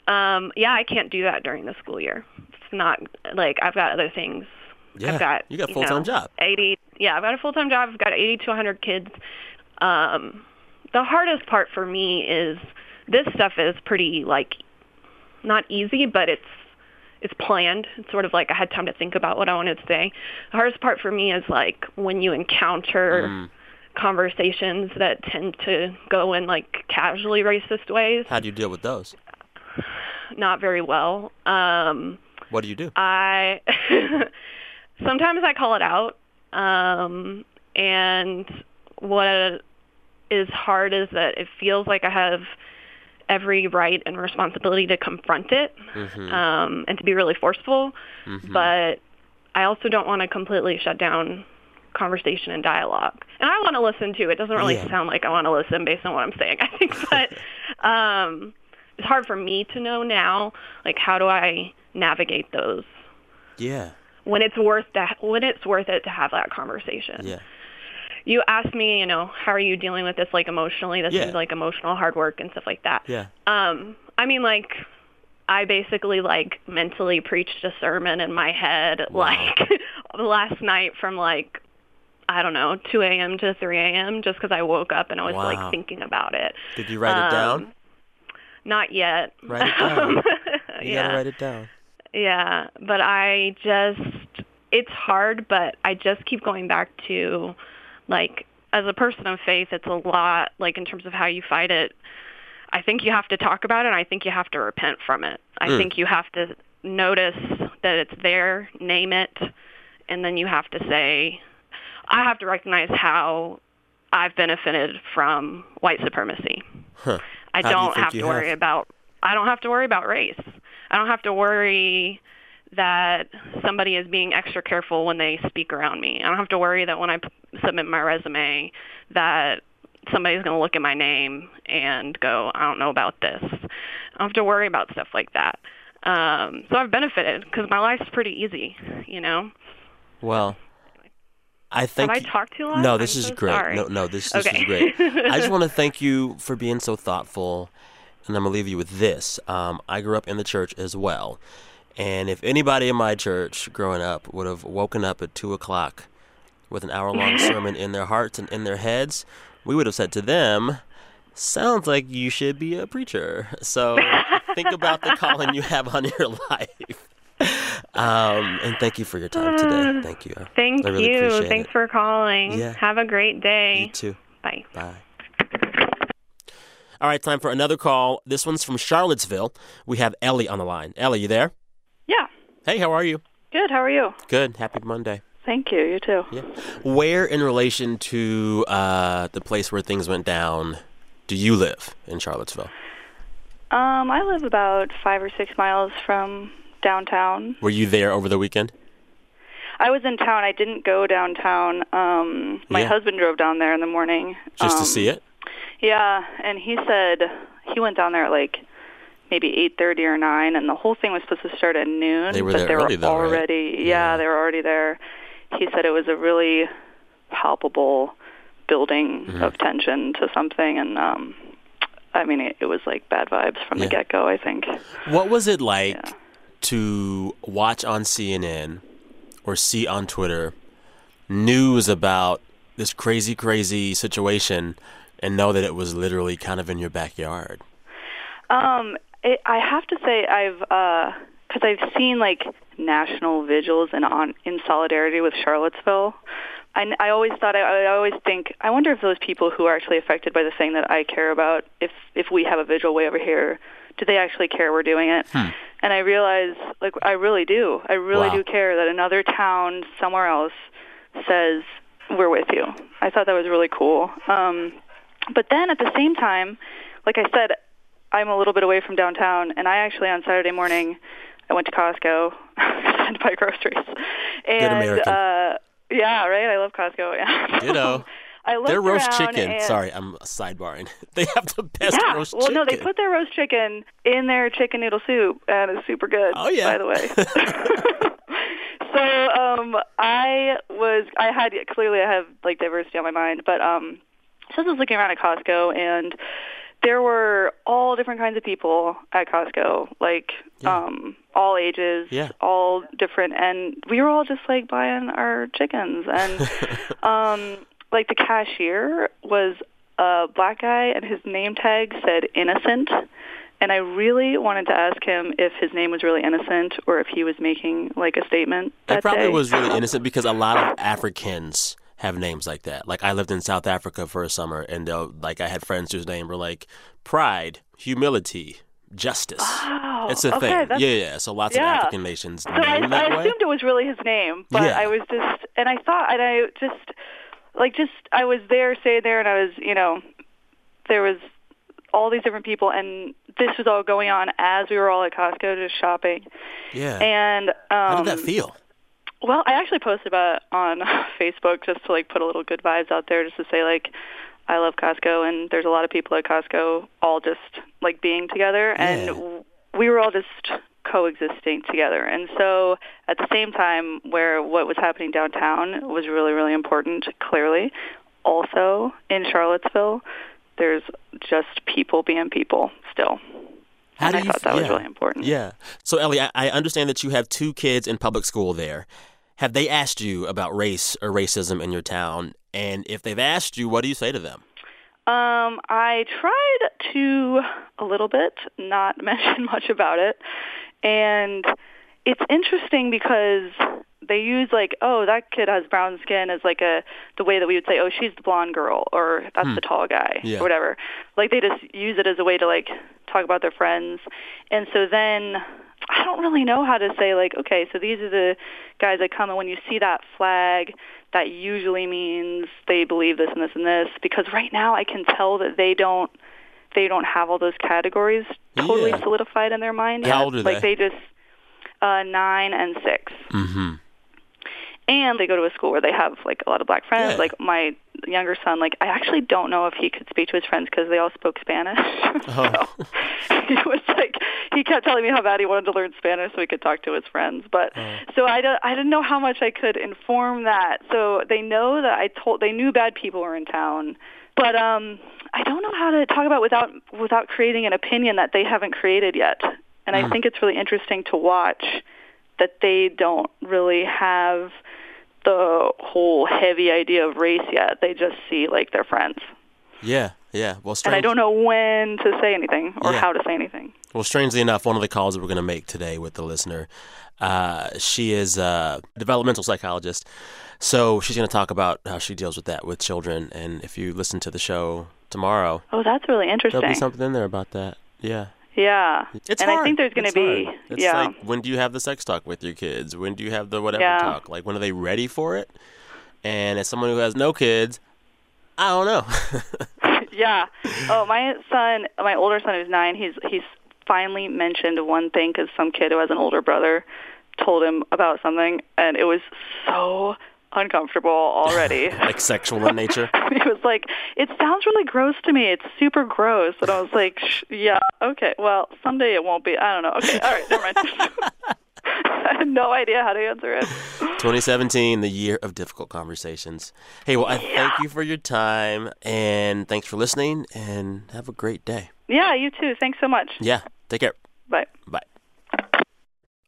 Um, yeah, I can't do that during the school year. It's not like I've got other things. Yeah, I've got you got know, full-time job. 80. Yeah, I've got a full time job. I've got 80 to 100 kids. Um, the hardest part for me is this stuff is pretty like not easy, but it's it's planned. It's sort of like I had time to think about what I wanted to say. The hardest part for me is like when you encounter Mm. conversations that tend to go in like casually racist ways. How do you deal with those? Not very well. Um, What do you do? I sometimes I call it out, um, and what is hard is that it feels like I have every right and responsibility to confront it Mm-hmm. um, and to be really forceful, but I also don't want to completely shut down conversation and dialogue. And I want to listen too. It doesn't really Yeah. sound like I want to listen based on what I'm saying. I think, but um, it's hard for me to know now. Like, how do I navigate those Yeah. when it's worth that when it's worth it to have that conversation? Yeah. You asked me, you know, how are you dealing with this like emotionally? This Yeah. is like emotional hard work and stuff like that. Yeah. Um, I mean, like, I basically like mentally preached a sermon in my head, like last night from like I don't know, 2 a.m. to 3 a.m. just because I woke up and I was Wow. like thinking about it. Did you write it down? Um, Not yet. Write it down. You yeah. gotta write it down. Yeah, but I just it's hard, but I just keep going back to like as a person of faith, it's a lot like in terms of how you fight it. I think you have to talk about it and I think you have to repent from it. I Mm. think you have to notice that it's there, name it, and then you have to say I have to recognize how I've benefited from white supremacy. Huh. I do don't think have to worry have? about I don't have to worry about race. I don't have to worry that somebody is being extra careful when they speak around me. I don't have to worry that when I submit my resume that somebody's going to look at my name and go, I don't know about this. I don't have to worry about stuff like that. Um, so I've benefited because my life's pretty easy, you know. Well, I think. Have I talked too long? No, this I'm is so great. sorry. No, no, this, this Okay. is great. I just want to thank you for being so thoughtful, and I'm gonna leave you with this. Um, I grew up in the church as well, and if anybody in my church growing up would have woken up at two o'clock with an hour-long sermon in their hearts and in their heads, we would have said to them, "Sounds like you should be a preacher." So think about the calling you have on your life. Um, and thank you for your time today. Thank you. Thank I really you. Thanks it. for calling. Yeah. Have a great day. You too. Bye. Bye. All right, time for another call. This one's from Charlottesville. We have Ellie on the line. Ellie, you there? Yeah. Hey, how are you? Good. How are you? Good. Happy Monday. Thank you. You too. Yeah. Where, in relation to uh, the place where things went down, do you live in Charlottesville? Um, I live about five or six miles from downtown. Were you there over the weekend? I was in town. I didn't go downtown. Um, my Yeah. husband drove down there in the morning. Just to Um, see it? Yeah, and he said he went down there at like maybe eight thirty or nine, and the whole thing was supposed to start at noon. They were but there they early, were though, right? already. Yeah. Yeah, they were already there. He said it was a really palpable building Mm-hmm. of tension to something, and um, I mean, it, it was like bad vibes from Yeah. the get go. I think. What was it like Yeah. to watch on CNN or see on Twitter news about this crazy, crazy situation and know that it was literally kind of in your backyard? Um, it, I have to say I've because I've seen like national vigils and on in solidarity with Charlottesville. I, I always thought I, I always think I wonder if those people who are actually affected by the thing that I care about, if if we have a vigil way over here, do they actually care we're doing it? And I realize like I really do. I really Wow. do care that another town somewhere else says we're with you. I thought that was really cool. Um, but then at the same time, like I said, I'm a little bit away from downtown, and I actually on Saturday morning I went to Costco. to buy groceries. And Good American. uh yeah, right. I love Costco. Yeah. Ditto. I looked Their roast chicken. and- Sorry, I'm sidebarring. They have the best yeah. roast well, chicken. Well, no, they put their roast chicken in their chicken noodle soup, and it's super good. Oh, yeah. By the way. so um, I was, I had clearly I have like diversity on my mind, but um, so I was looking around at Costco, and there were all different kinds of people at Costco, like um, all ages, Yeah. all different, and we were all just like buying our chickens, and um, like the cashier was a black guy, and his name tag said innocent. And I really wanted to ask him if his name was really innocent or if he was making like a statement. That That probably day. was really innocent because a lot of Africans have names like that. Like I lived in South Africa for a summer, and they'll like I had friends whose name were like pride, humility, justice. Oh, it's a okay, thing. Yeah, yeah. So lots of. African nations So I, I assumed it was really his name, but Yeah. I was just, and I thought, and I just, like, just, I was there, stayed there, and I was, you know, there was all these different people, and this was all going on as we were all at Costco just shopping. yeah. And um, How did that feel? Well, I actually posted about it on Facebook just to like put a little good vibes out there, just to say like I love Costco, and there's a lot of people at Costco all just like being together, and Yeah. we were all just coexisting together. And so at the same time, where what was happening downtown was really really important, clearly. Also in Charlottesville, there's just people being people still. How and do I you thought that was really important. Yeah. So Ellie, I, I understand that you have two kids in public school there. Have they asked you about race or racism in your town? And if they've asked you, what do you say to them? Um, I tried to a little bit not mention much about it, and it's interesting because they use like, oh, that kid has brown skin as like a the way that we would say, oh, she's the blonde girl, or that's the tall guy, Yeah. or whatever. Like they just use it as a way to like talk about their friends, and so then I don't really know how to say like, okay, so these are the guys that come, and when you see that flag, that usually means they believe this and this and this. Because right now, I can tell that they don't they don't have all those categories totally Yeah. solidified in their mind. How yet. old are like they? they just uh, nine and six, Mm-hmm. and they go to a school where they have like a lot of black friends. Yeah. Like my younger son, like I actually don't know if he could speak to his friends because they all spoke Spanish. Oh. so he was like he kept telling me how bad he wanted to learn Spanish so he could talk to his friends. But Oh. so I don't I didn't know how much I could inform that. So they know that I told they knew bad people were in town. But um I don't know how to talk about without without creating an opinion that they haven't created yet. And I think it's really interesting to watch that they don't really have the whole heavy idea of race yet. They just see like their friends. Yeah, yeah. Well, And I don't know when to say anything or Yeah. how to say anything. Well, strangely enough, one of the calls that we're going to make today with the listener, uh, she is a developmental psychologist. So she's going to talk about how she deals with that with children. And if you listen to the show tomorrow, Oh, that's really interesting. there'll be something in there about that. Yeah. Yeah. It's and hard. I think there's going to be hard. It's yeah. like when do you have the sex talk with your kids? When do you have the whatever Yeah. talk? Like when are they ready for it? And as someone who has no kids, I don't know. yeah. Oh, my son, my older son who's 9, he's he's finally mentioned one thing cuz some kid who has an older brother told him about something and it was so uncomfortable already. like sexual in nature. he was like, "It sounds really gross to me. It's super gross." And I was like, "Yeah, okay. Well, someday it won't be. I don't know. Okay, all right, never mind." I had no idea how to answer it. 2017, the year of difficult conversations. Hey, well, I thank you for your time and thanks for listening and have a great day. Yeah, you too. Thanks so much. Yeah, take care. Bye. Bye.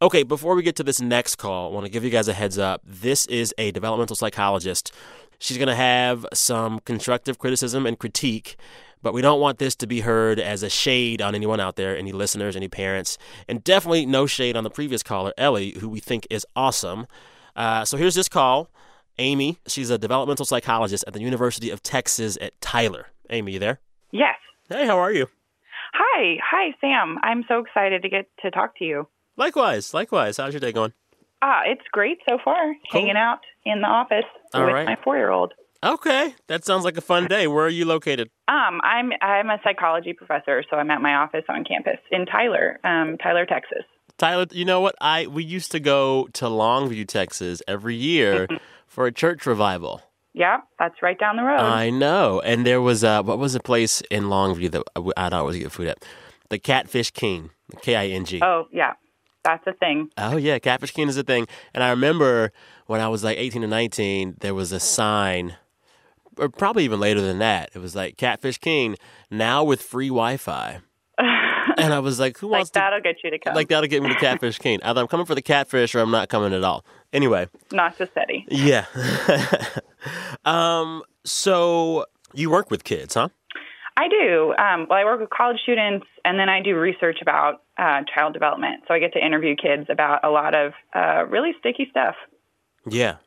Okay, before we get to this next call, I want to give you guys a heads up. This is a developmental psychologist. She's going to have some constructive criticism and critique, but we don't want this to be heard as a shade on anyone out there, any listeners, any parents, and definitely no shade on the previous caller, Ellie, who we think is awesome. Uh, so here's this call. Amy, she's a developmental psychologist at the University of Texas at Tyler. Amy, you there? Yes. Hey, how are you? Hi. Hi, Sam. I'm so excited to get to talk to you. Likewise, likewise. How's your day going? Ah, it's great so far. Hanging out in the office All with right. my four-year-old. Okay, that sounds like a fun day. Where are you located? Um, I'm I'm a psychology professor, so I'm at my office on campus in Tyler, um, Tyler, Texas. Tyler, you know what? I we used to go to Longview, Texas every year for a church revival. Yeah, that's right down the road. I know. And there was a, what was a place in Longview that I- I'd always get food at? The Catfish King, K I N G. oh, yeah. That's a thing. Oh yeah, Catfish King is a thing. And I remember when I was like 18 or 19, there was a sign, or probably even later than that. It was like Catfish King now with free Wi-Fi. and I was like, who Like wants to? that'll get you to come. Like that'll get me to Catfish King. Either I'm coming for the catfish or I'm not coming at all. Anyway, Not to SETI. yeah. um. So you work with kids, huh? I do. Um, well, I work with college students, and then I do research about uh, child development. So I get to interview kids about a lot of uh, really sticky stuff. Yeah.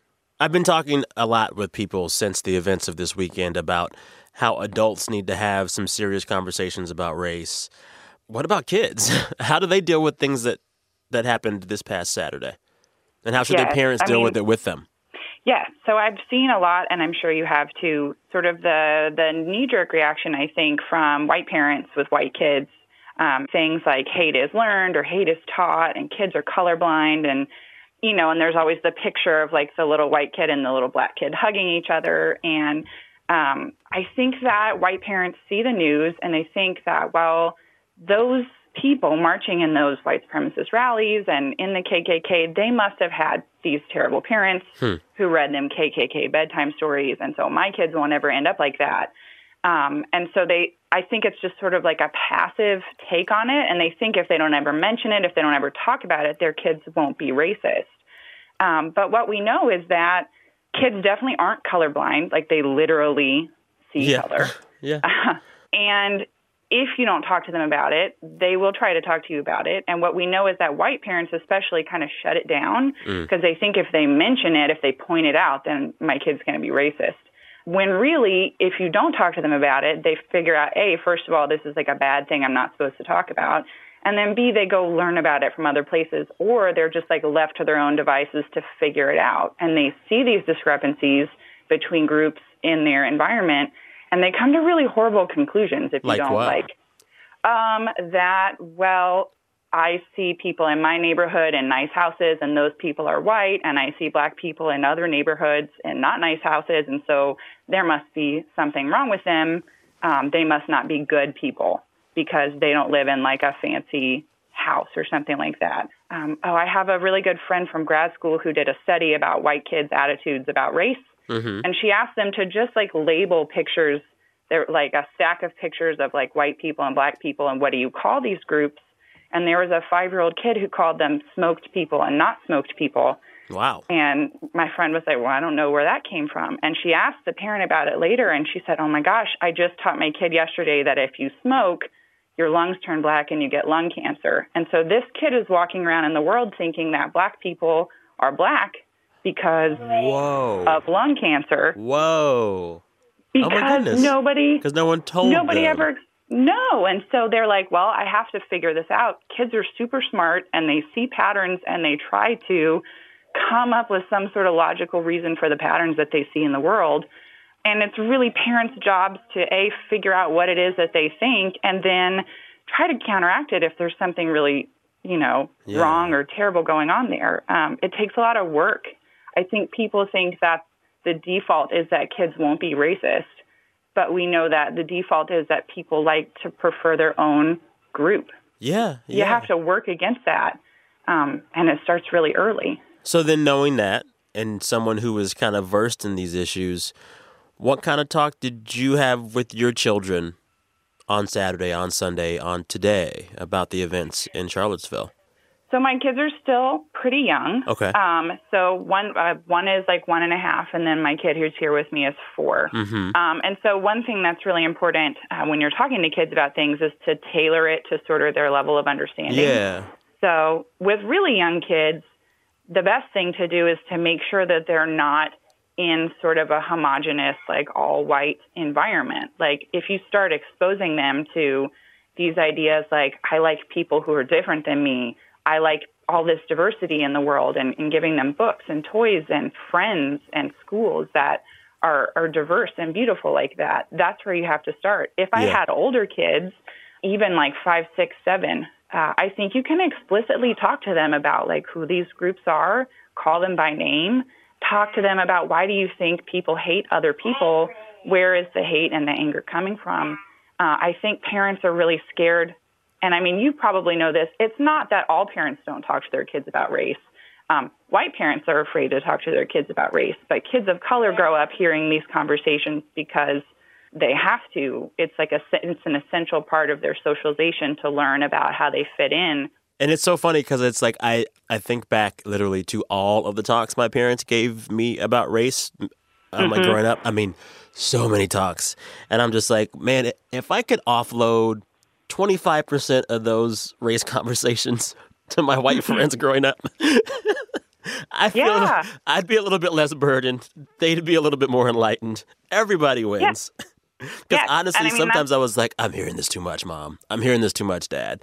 I've been talking a lot with people since the events of this weekend about how adults need to have some serious conversations about race. What about kids? How do they deal with things that that happened this past Saturday? And how should their Yes, parents I deal mean- with it with them? Yeah, so I've seen a lot, and I'm sure you have too. Sort of the the knee jerk reaction, I think, from white parents with white kids. Um, things like hate is learned or hate is taught, and kids are colorblind, and you know, and there's always the picture of like the little white kid and the little black kid hugging each other, and um, I think that white parents see the news and they think that well, those people marching in those white supremacist rallies and in the KKK, they must have had these terrible parents who read them KKK bedtime stories, and so my kids won't ever end up like that. Um, and so they, I think it's just sort of like a passive take on it, and they think if they don't ever mention it, if they don't ever talk about it, their kids won't be racist. Um, but what we know is that kids definitely aren't colorblind, like they literally see Yeah. color. Yeah. And if you don't talk to them about it, they will try to talk to you about it. And what we know is that white parents, especially, kind of shut it down mm. because they think if they mention it, if they point it out, then my kid's going to be racist. When really, if you don't talk to them about it, they figure out A, first of all, this is like a bad thing I'm not supposed to talk about. And then B, they go learn about it from other places, or they're just like left to their own devices to figure it out. And they see these discrepancies between groups in their environment, and they come to really horrible conclusions if you Like don't what? like um, that, well, I see people in my neighborhood in nice houses, and those people are white, and I see black people in other neighborhoods in not nice houses, and so there must be something wrong with them. Um, they must not be good people because they don't live in like a fancy house or something like that. Um, oh, I have a really good friend from grad school who did a study about white kids' attitudes about race Mm-hmm. and she asked them to just like label pictures they're like a stack of pictures of like white people and black people and what do you call these groups and there was a five year old kid who called them smoked people and not smoked people Wow. and my friend was like well i don't know where that came from and she asked the parent about it later and she said oh my gosh i just taught my kid yesterday that if you smoke your lungs turn black and you get lung cancer and so this kid is walking around in the world thinking that black people are black because Whoa. of lung cancer Whoa. because oh my goodness. nobody Because no one told nobody them. ever no and so they're like well i have to figure this out kids are super smart and they see patterns and they try to come up with some sort of logical reason for the patterns that they see in the world and it's really parents jobs to a figure out what it is that they think and then try to counteract it if there's something really you know Yeah. wrong or terrible going on there um, it takes a lot of work i think people think that the default is that kids won't be racist but we know that the default is that people like to prefer their own group. Yeah. yeah. You have to work against that, um, and it starts really early. So then, knowing that, and someone who is kind of versed in these issues, what kind of talk did you have with your children on Saturday, on Sunday, on today about the events in Charlottesville? So my kids are still pretty young. Okay. Um, so one uh, one is like one and a half, and then my kid who's here with me is 4 Mm-hmm. Um, and so one thing that's really important uh, when you're talking to kids about things is to tailor it to sort of their level of understanding. Yeah. So with really young kids, the best thing to do is to make sure that they're not in sort of a homogenous, like all white environment. Like if you start exposing them to these ideas like, I like people who are different than me, I like all this diversity in the world, and, and giving them books and toys and friends and schools that are, are diverse and beautiful like that, that's where you have to start. If I Yeah. had older kids, even like five, six, seven, uh, I think you can explicitly talk to them about like who these groups are, call them by name, talk to them about why do you think people hate other people? Where is the hate and the anger coming from? Uh, I think parents are really scared. And I mean, you probably know this. It's not that all parents don't talk to their kids about race. Um, white parents are afraid to talk to their kids about race, but kids of color grow up hearing these conversations because they have to. It's like a it's an essential part of their socialization to learn about how they fit in. And it's so funny because it's like I I think back literally to all of the talks my parents gave me about race. Um, mm-hmm. like growing up, I mean, so many talks, and I'm just like, man, if I could offload 25 percent of those race conversations to my white friends growing up. I feel yeah. I'd be a little bit less burdened. They'd be a little bit more enlightened. Everybody wins. Because yeah. honestly, I mean, sometimes I was like, I'm hearing this too much, mom. I'm hearing this too much, dad.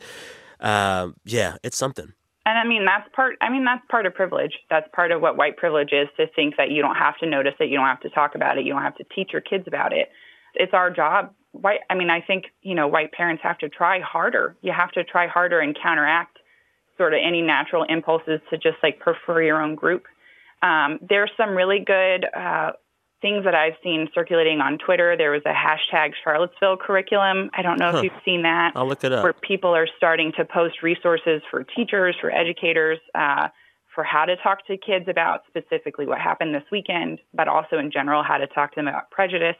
Um, yeah, it's something. And I mean, that's part. I mean, that's part of privilege. That's part of what white privilege is to think that you don't have to notice it, you don't have to talk about it, you don't have to teach your kids about it. It's our job. White. I mean, I think you know, white parents have to try harder. You have to try harder and counteract sort of any natural impulses to just like prefer your own group. Um, there's some really good uh, things that I've seen circulating on Twitter. There was a hashtag Charlottesville curriculum. I don't know huh. if you've seen that. I'll look it up. Where people are starting to post resources for teachers, for educators, uh, for how to talk to kids about specifically what happened this weekend, but also in general how to talk to them about prejudice.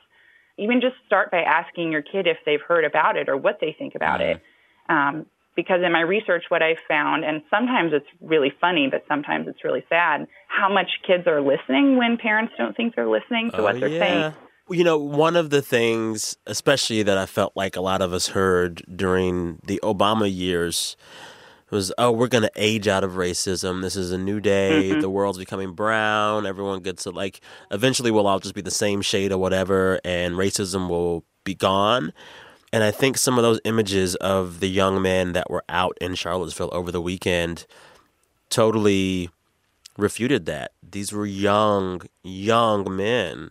Even just start by asking your kid if they've heard about it or what they think about it. Um, because in my research, what I found, and sometimes it's really funny, but sometimes it's really sad, how much kids are listening when parents don't think they're listening to what they're yeah. saying. You know, one of the things, especially that I felt like a lot of us heard during the Obama years, was, oh, we're going to age out of racism. This is a new day. Mm-hmm. The world's becoming brown. Everyone gets to, like, eventually we'll all just be the same shade or whatever, and racism will be gone. And I think some of those images of the young men that were out in Charlottesville over the weekend totally refuted that. These were young, young men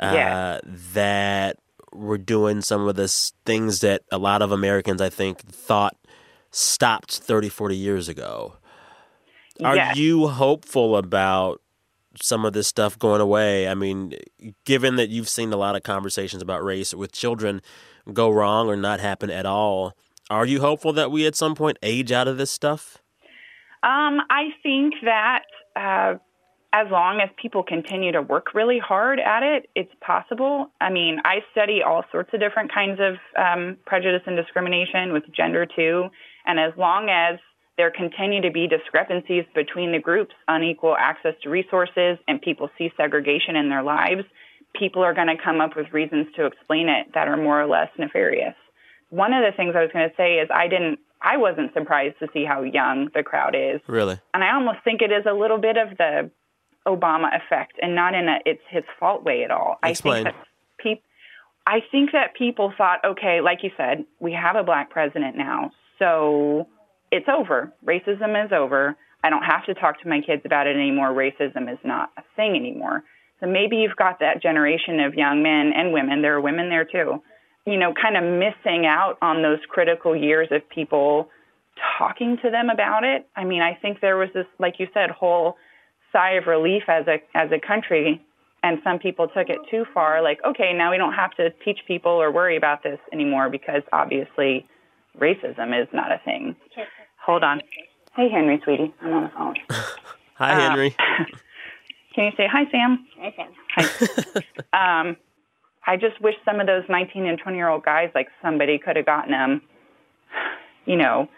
uh, yeah. that were doing some of the things that a lot of Americans, I think, thought stopped 30, 40 years ago. Are yes. you hopeful about some of this stuff going away? I mean, given that you've seen a lot of conversations about race with children, go wrong or not happen at all. Are you hopeful that we at some point age out of this stuff? Um, I think that uh, as long as people continue to work really hard at it, it's possible. I mean, I study all sorts of different kinds of um, prejudice and discrimination with gender too. And as long as there continue to be discrepancies between the groups, unequal access to resources, and people see segregation in their lives, people are going to come up with reasons to explain it that are more or less nefarious. One of the things I was going to say is I didn't I wasn't surprised to see how young the crowd is. Really? And I almost think it is a little bit of the Obama effect and not in a it's his fault way at all. Explain. I think that pe- I think that people thought, okay, like you said, we have a black president now. So it's over. Racism is over. I don't have to talk to my kids about it anymore. Racism is not a thing anymore. So maybe you've got that generation of young men and women, there are women there too, you know, kind of missing out on those critical years of people talking to them about it. I mean, I think there was this, like you said, whole sigh of relief as a as a country and some people took it too far like okay now we don't have to teach people or worry about this anymore because obviously racism is not a thing hold on hey henry sweetie i'm on the phone hi uh, henry Can you say hi, Sam? Hi, Sam. Hi. um, I just wish some of those 19 and 20 year old guys, like somebody could have gotten them, you know,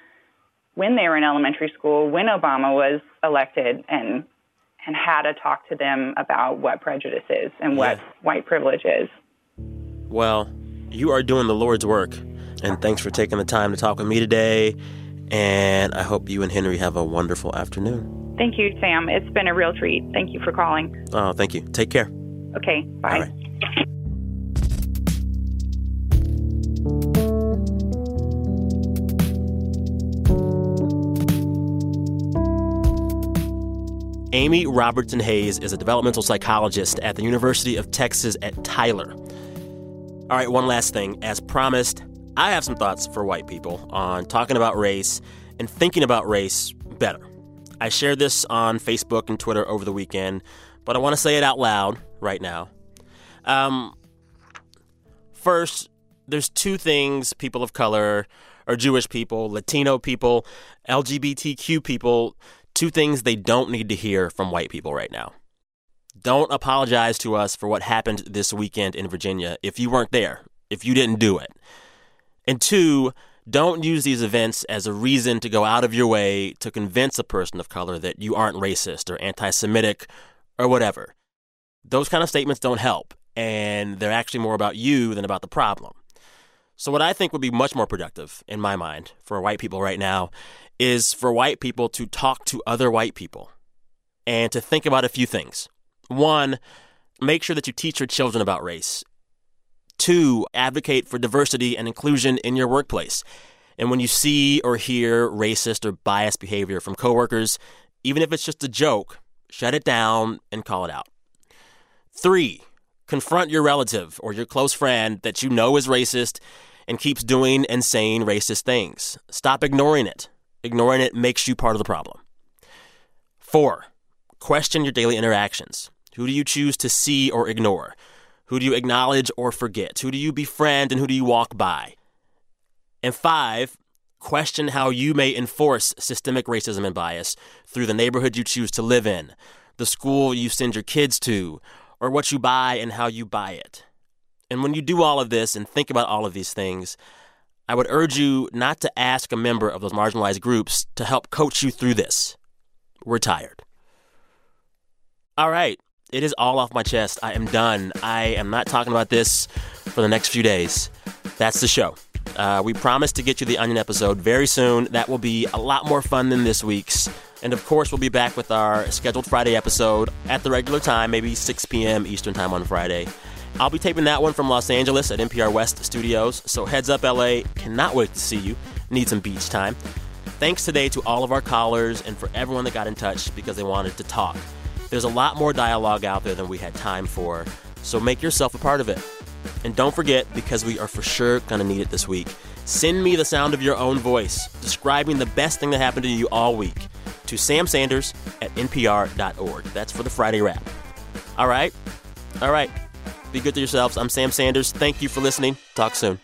when they were in elementary school, when Obama was elected, and and had to talk to them about what prejudice is and what yeah. white privilege is. Well, you are doing the Lord's work, and thanks for taking the time to talk with me today. And I hope you and Henry have a wonderful afternoon. Thank you, Sam. It's been a real treat. Thank you for calling. Oh, thank you. Take care. Okay, bye. Amy Roberson Hayes is a developmental psychologist at the University of Texas at Tyler. All right, one last thing. As promised, I have some thoughts for white people on talking about race and thinking about race better. I shared this on Facebook and Twitter over the weekend, but I want to say it out loud right now. Um, first, there's two things people of color or Jewish people, Latino people, LGBTQ people, two things they don't need to hear from white people right now. Don't apologize to us for what happened this weekend in Virginia if you weren't there, if you didn't do it. And two, don't use these events as a reason to go out of your way to convince a person of color that you aren't racist or anti Semitic or whatever. Those kind of statements don't help, and they're actually more about you than about the problem. So, what I think would be much more productive, in my mind, for white people right now is for white people to talk to other white people and to think about a few things. One, make sure that you teach your children about race. Two, advocate for diversity and inclusion in your workplace. And when you see or hear racist or biased behavior from coworkers, even if it's just a joke, shut it down and call it out. Three, confront your relative or your close friend that you know is racist and keeps doing and saying racist things. Stop ignoring it. Ignoring it makes you part of the problem. Four, question your daily interactions. Who do you choose to see or ignore? Who do you acknowledge or forget? Who do you befriend and who do you walk by? And five, question how you may enforce systemic racism and bias through the neighborhood you choose to live in, the school you send your kids to, or what you buy and how you buy it. And when you do all of this and think about all of these things, I would urge you not to ask a member of those marginalized groups to help coach you through this. We're tired. All right. It is all off my chest. I am done. I am not talking about this for the next few days. That's the show. Uh, we promise to get you the Onion episode very soon. That will be a lot more fun than this week's. And of course, we'll be back with our scheduled Friday episode at the regular time, maybe 6 p.m. Eastern Time on Friday. I'll be taping that one from Los Angeles at NPR West Studios. So heads up, LA. Cannot wait to see you. Need some beach time. Thanks today to all of our callers and for everyone that got in touch because they wanted to talk. There's a lot more dialogue out there than we had time for, so make yourself a part of it. And don't forget, because we are for sure going to need it this week, send me the sound of your own voice describing the best thing that happened to you all week to Sam Sanders at npr.org. That's for the Friday wrap. All right? All right. Be good to yourselves. I'm Sam Sanders. Thank you for listening. Talk soon.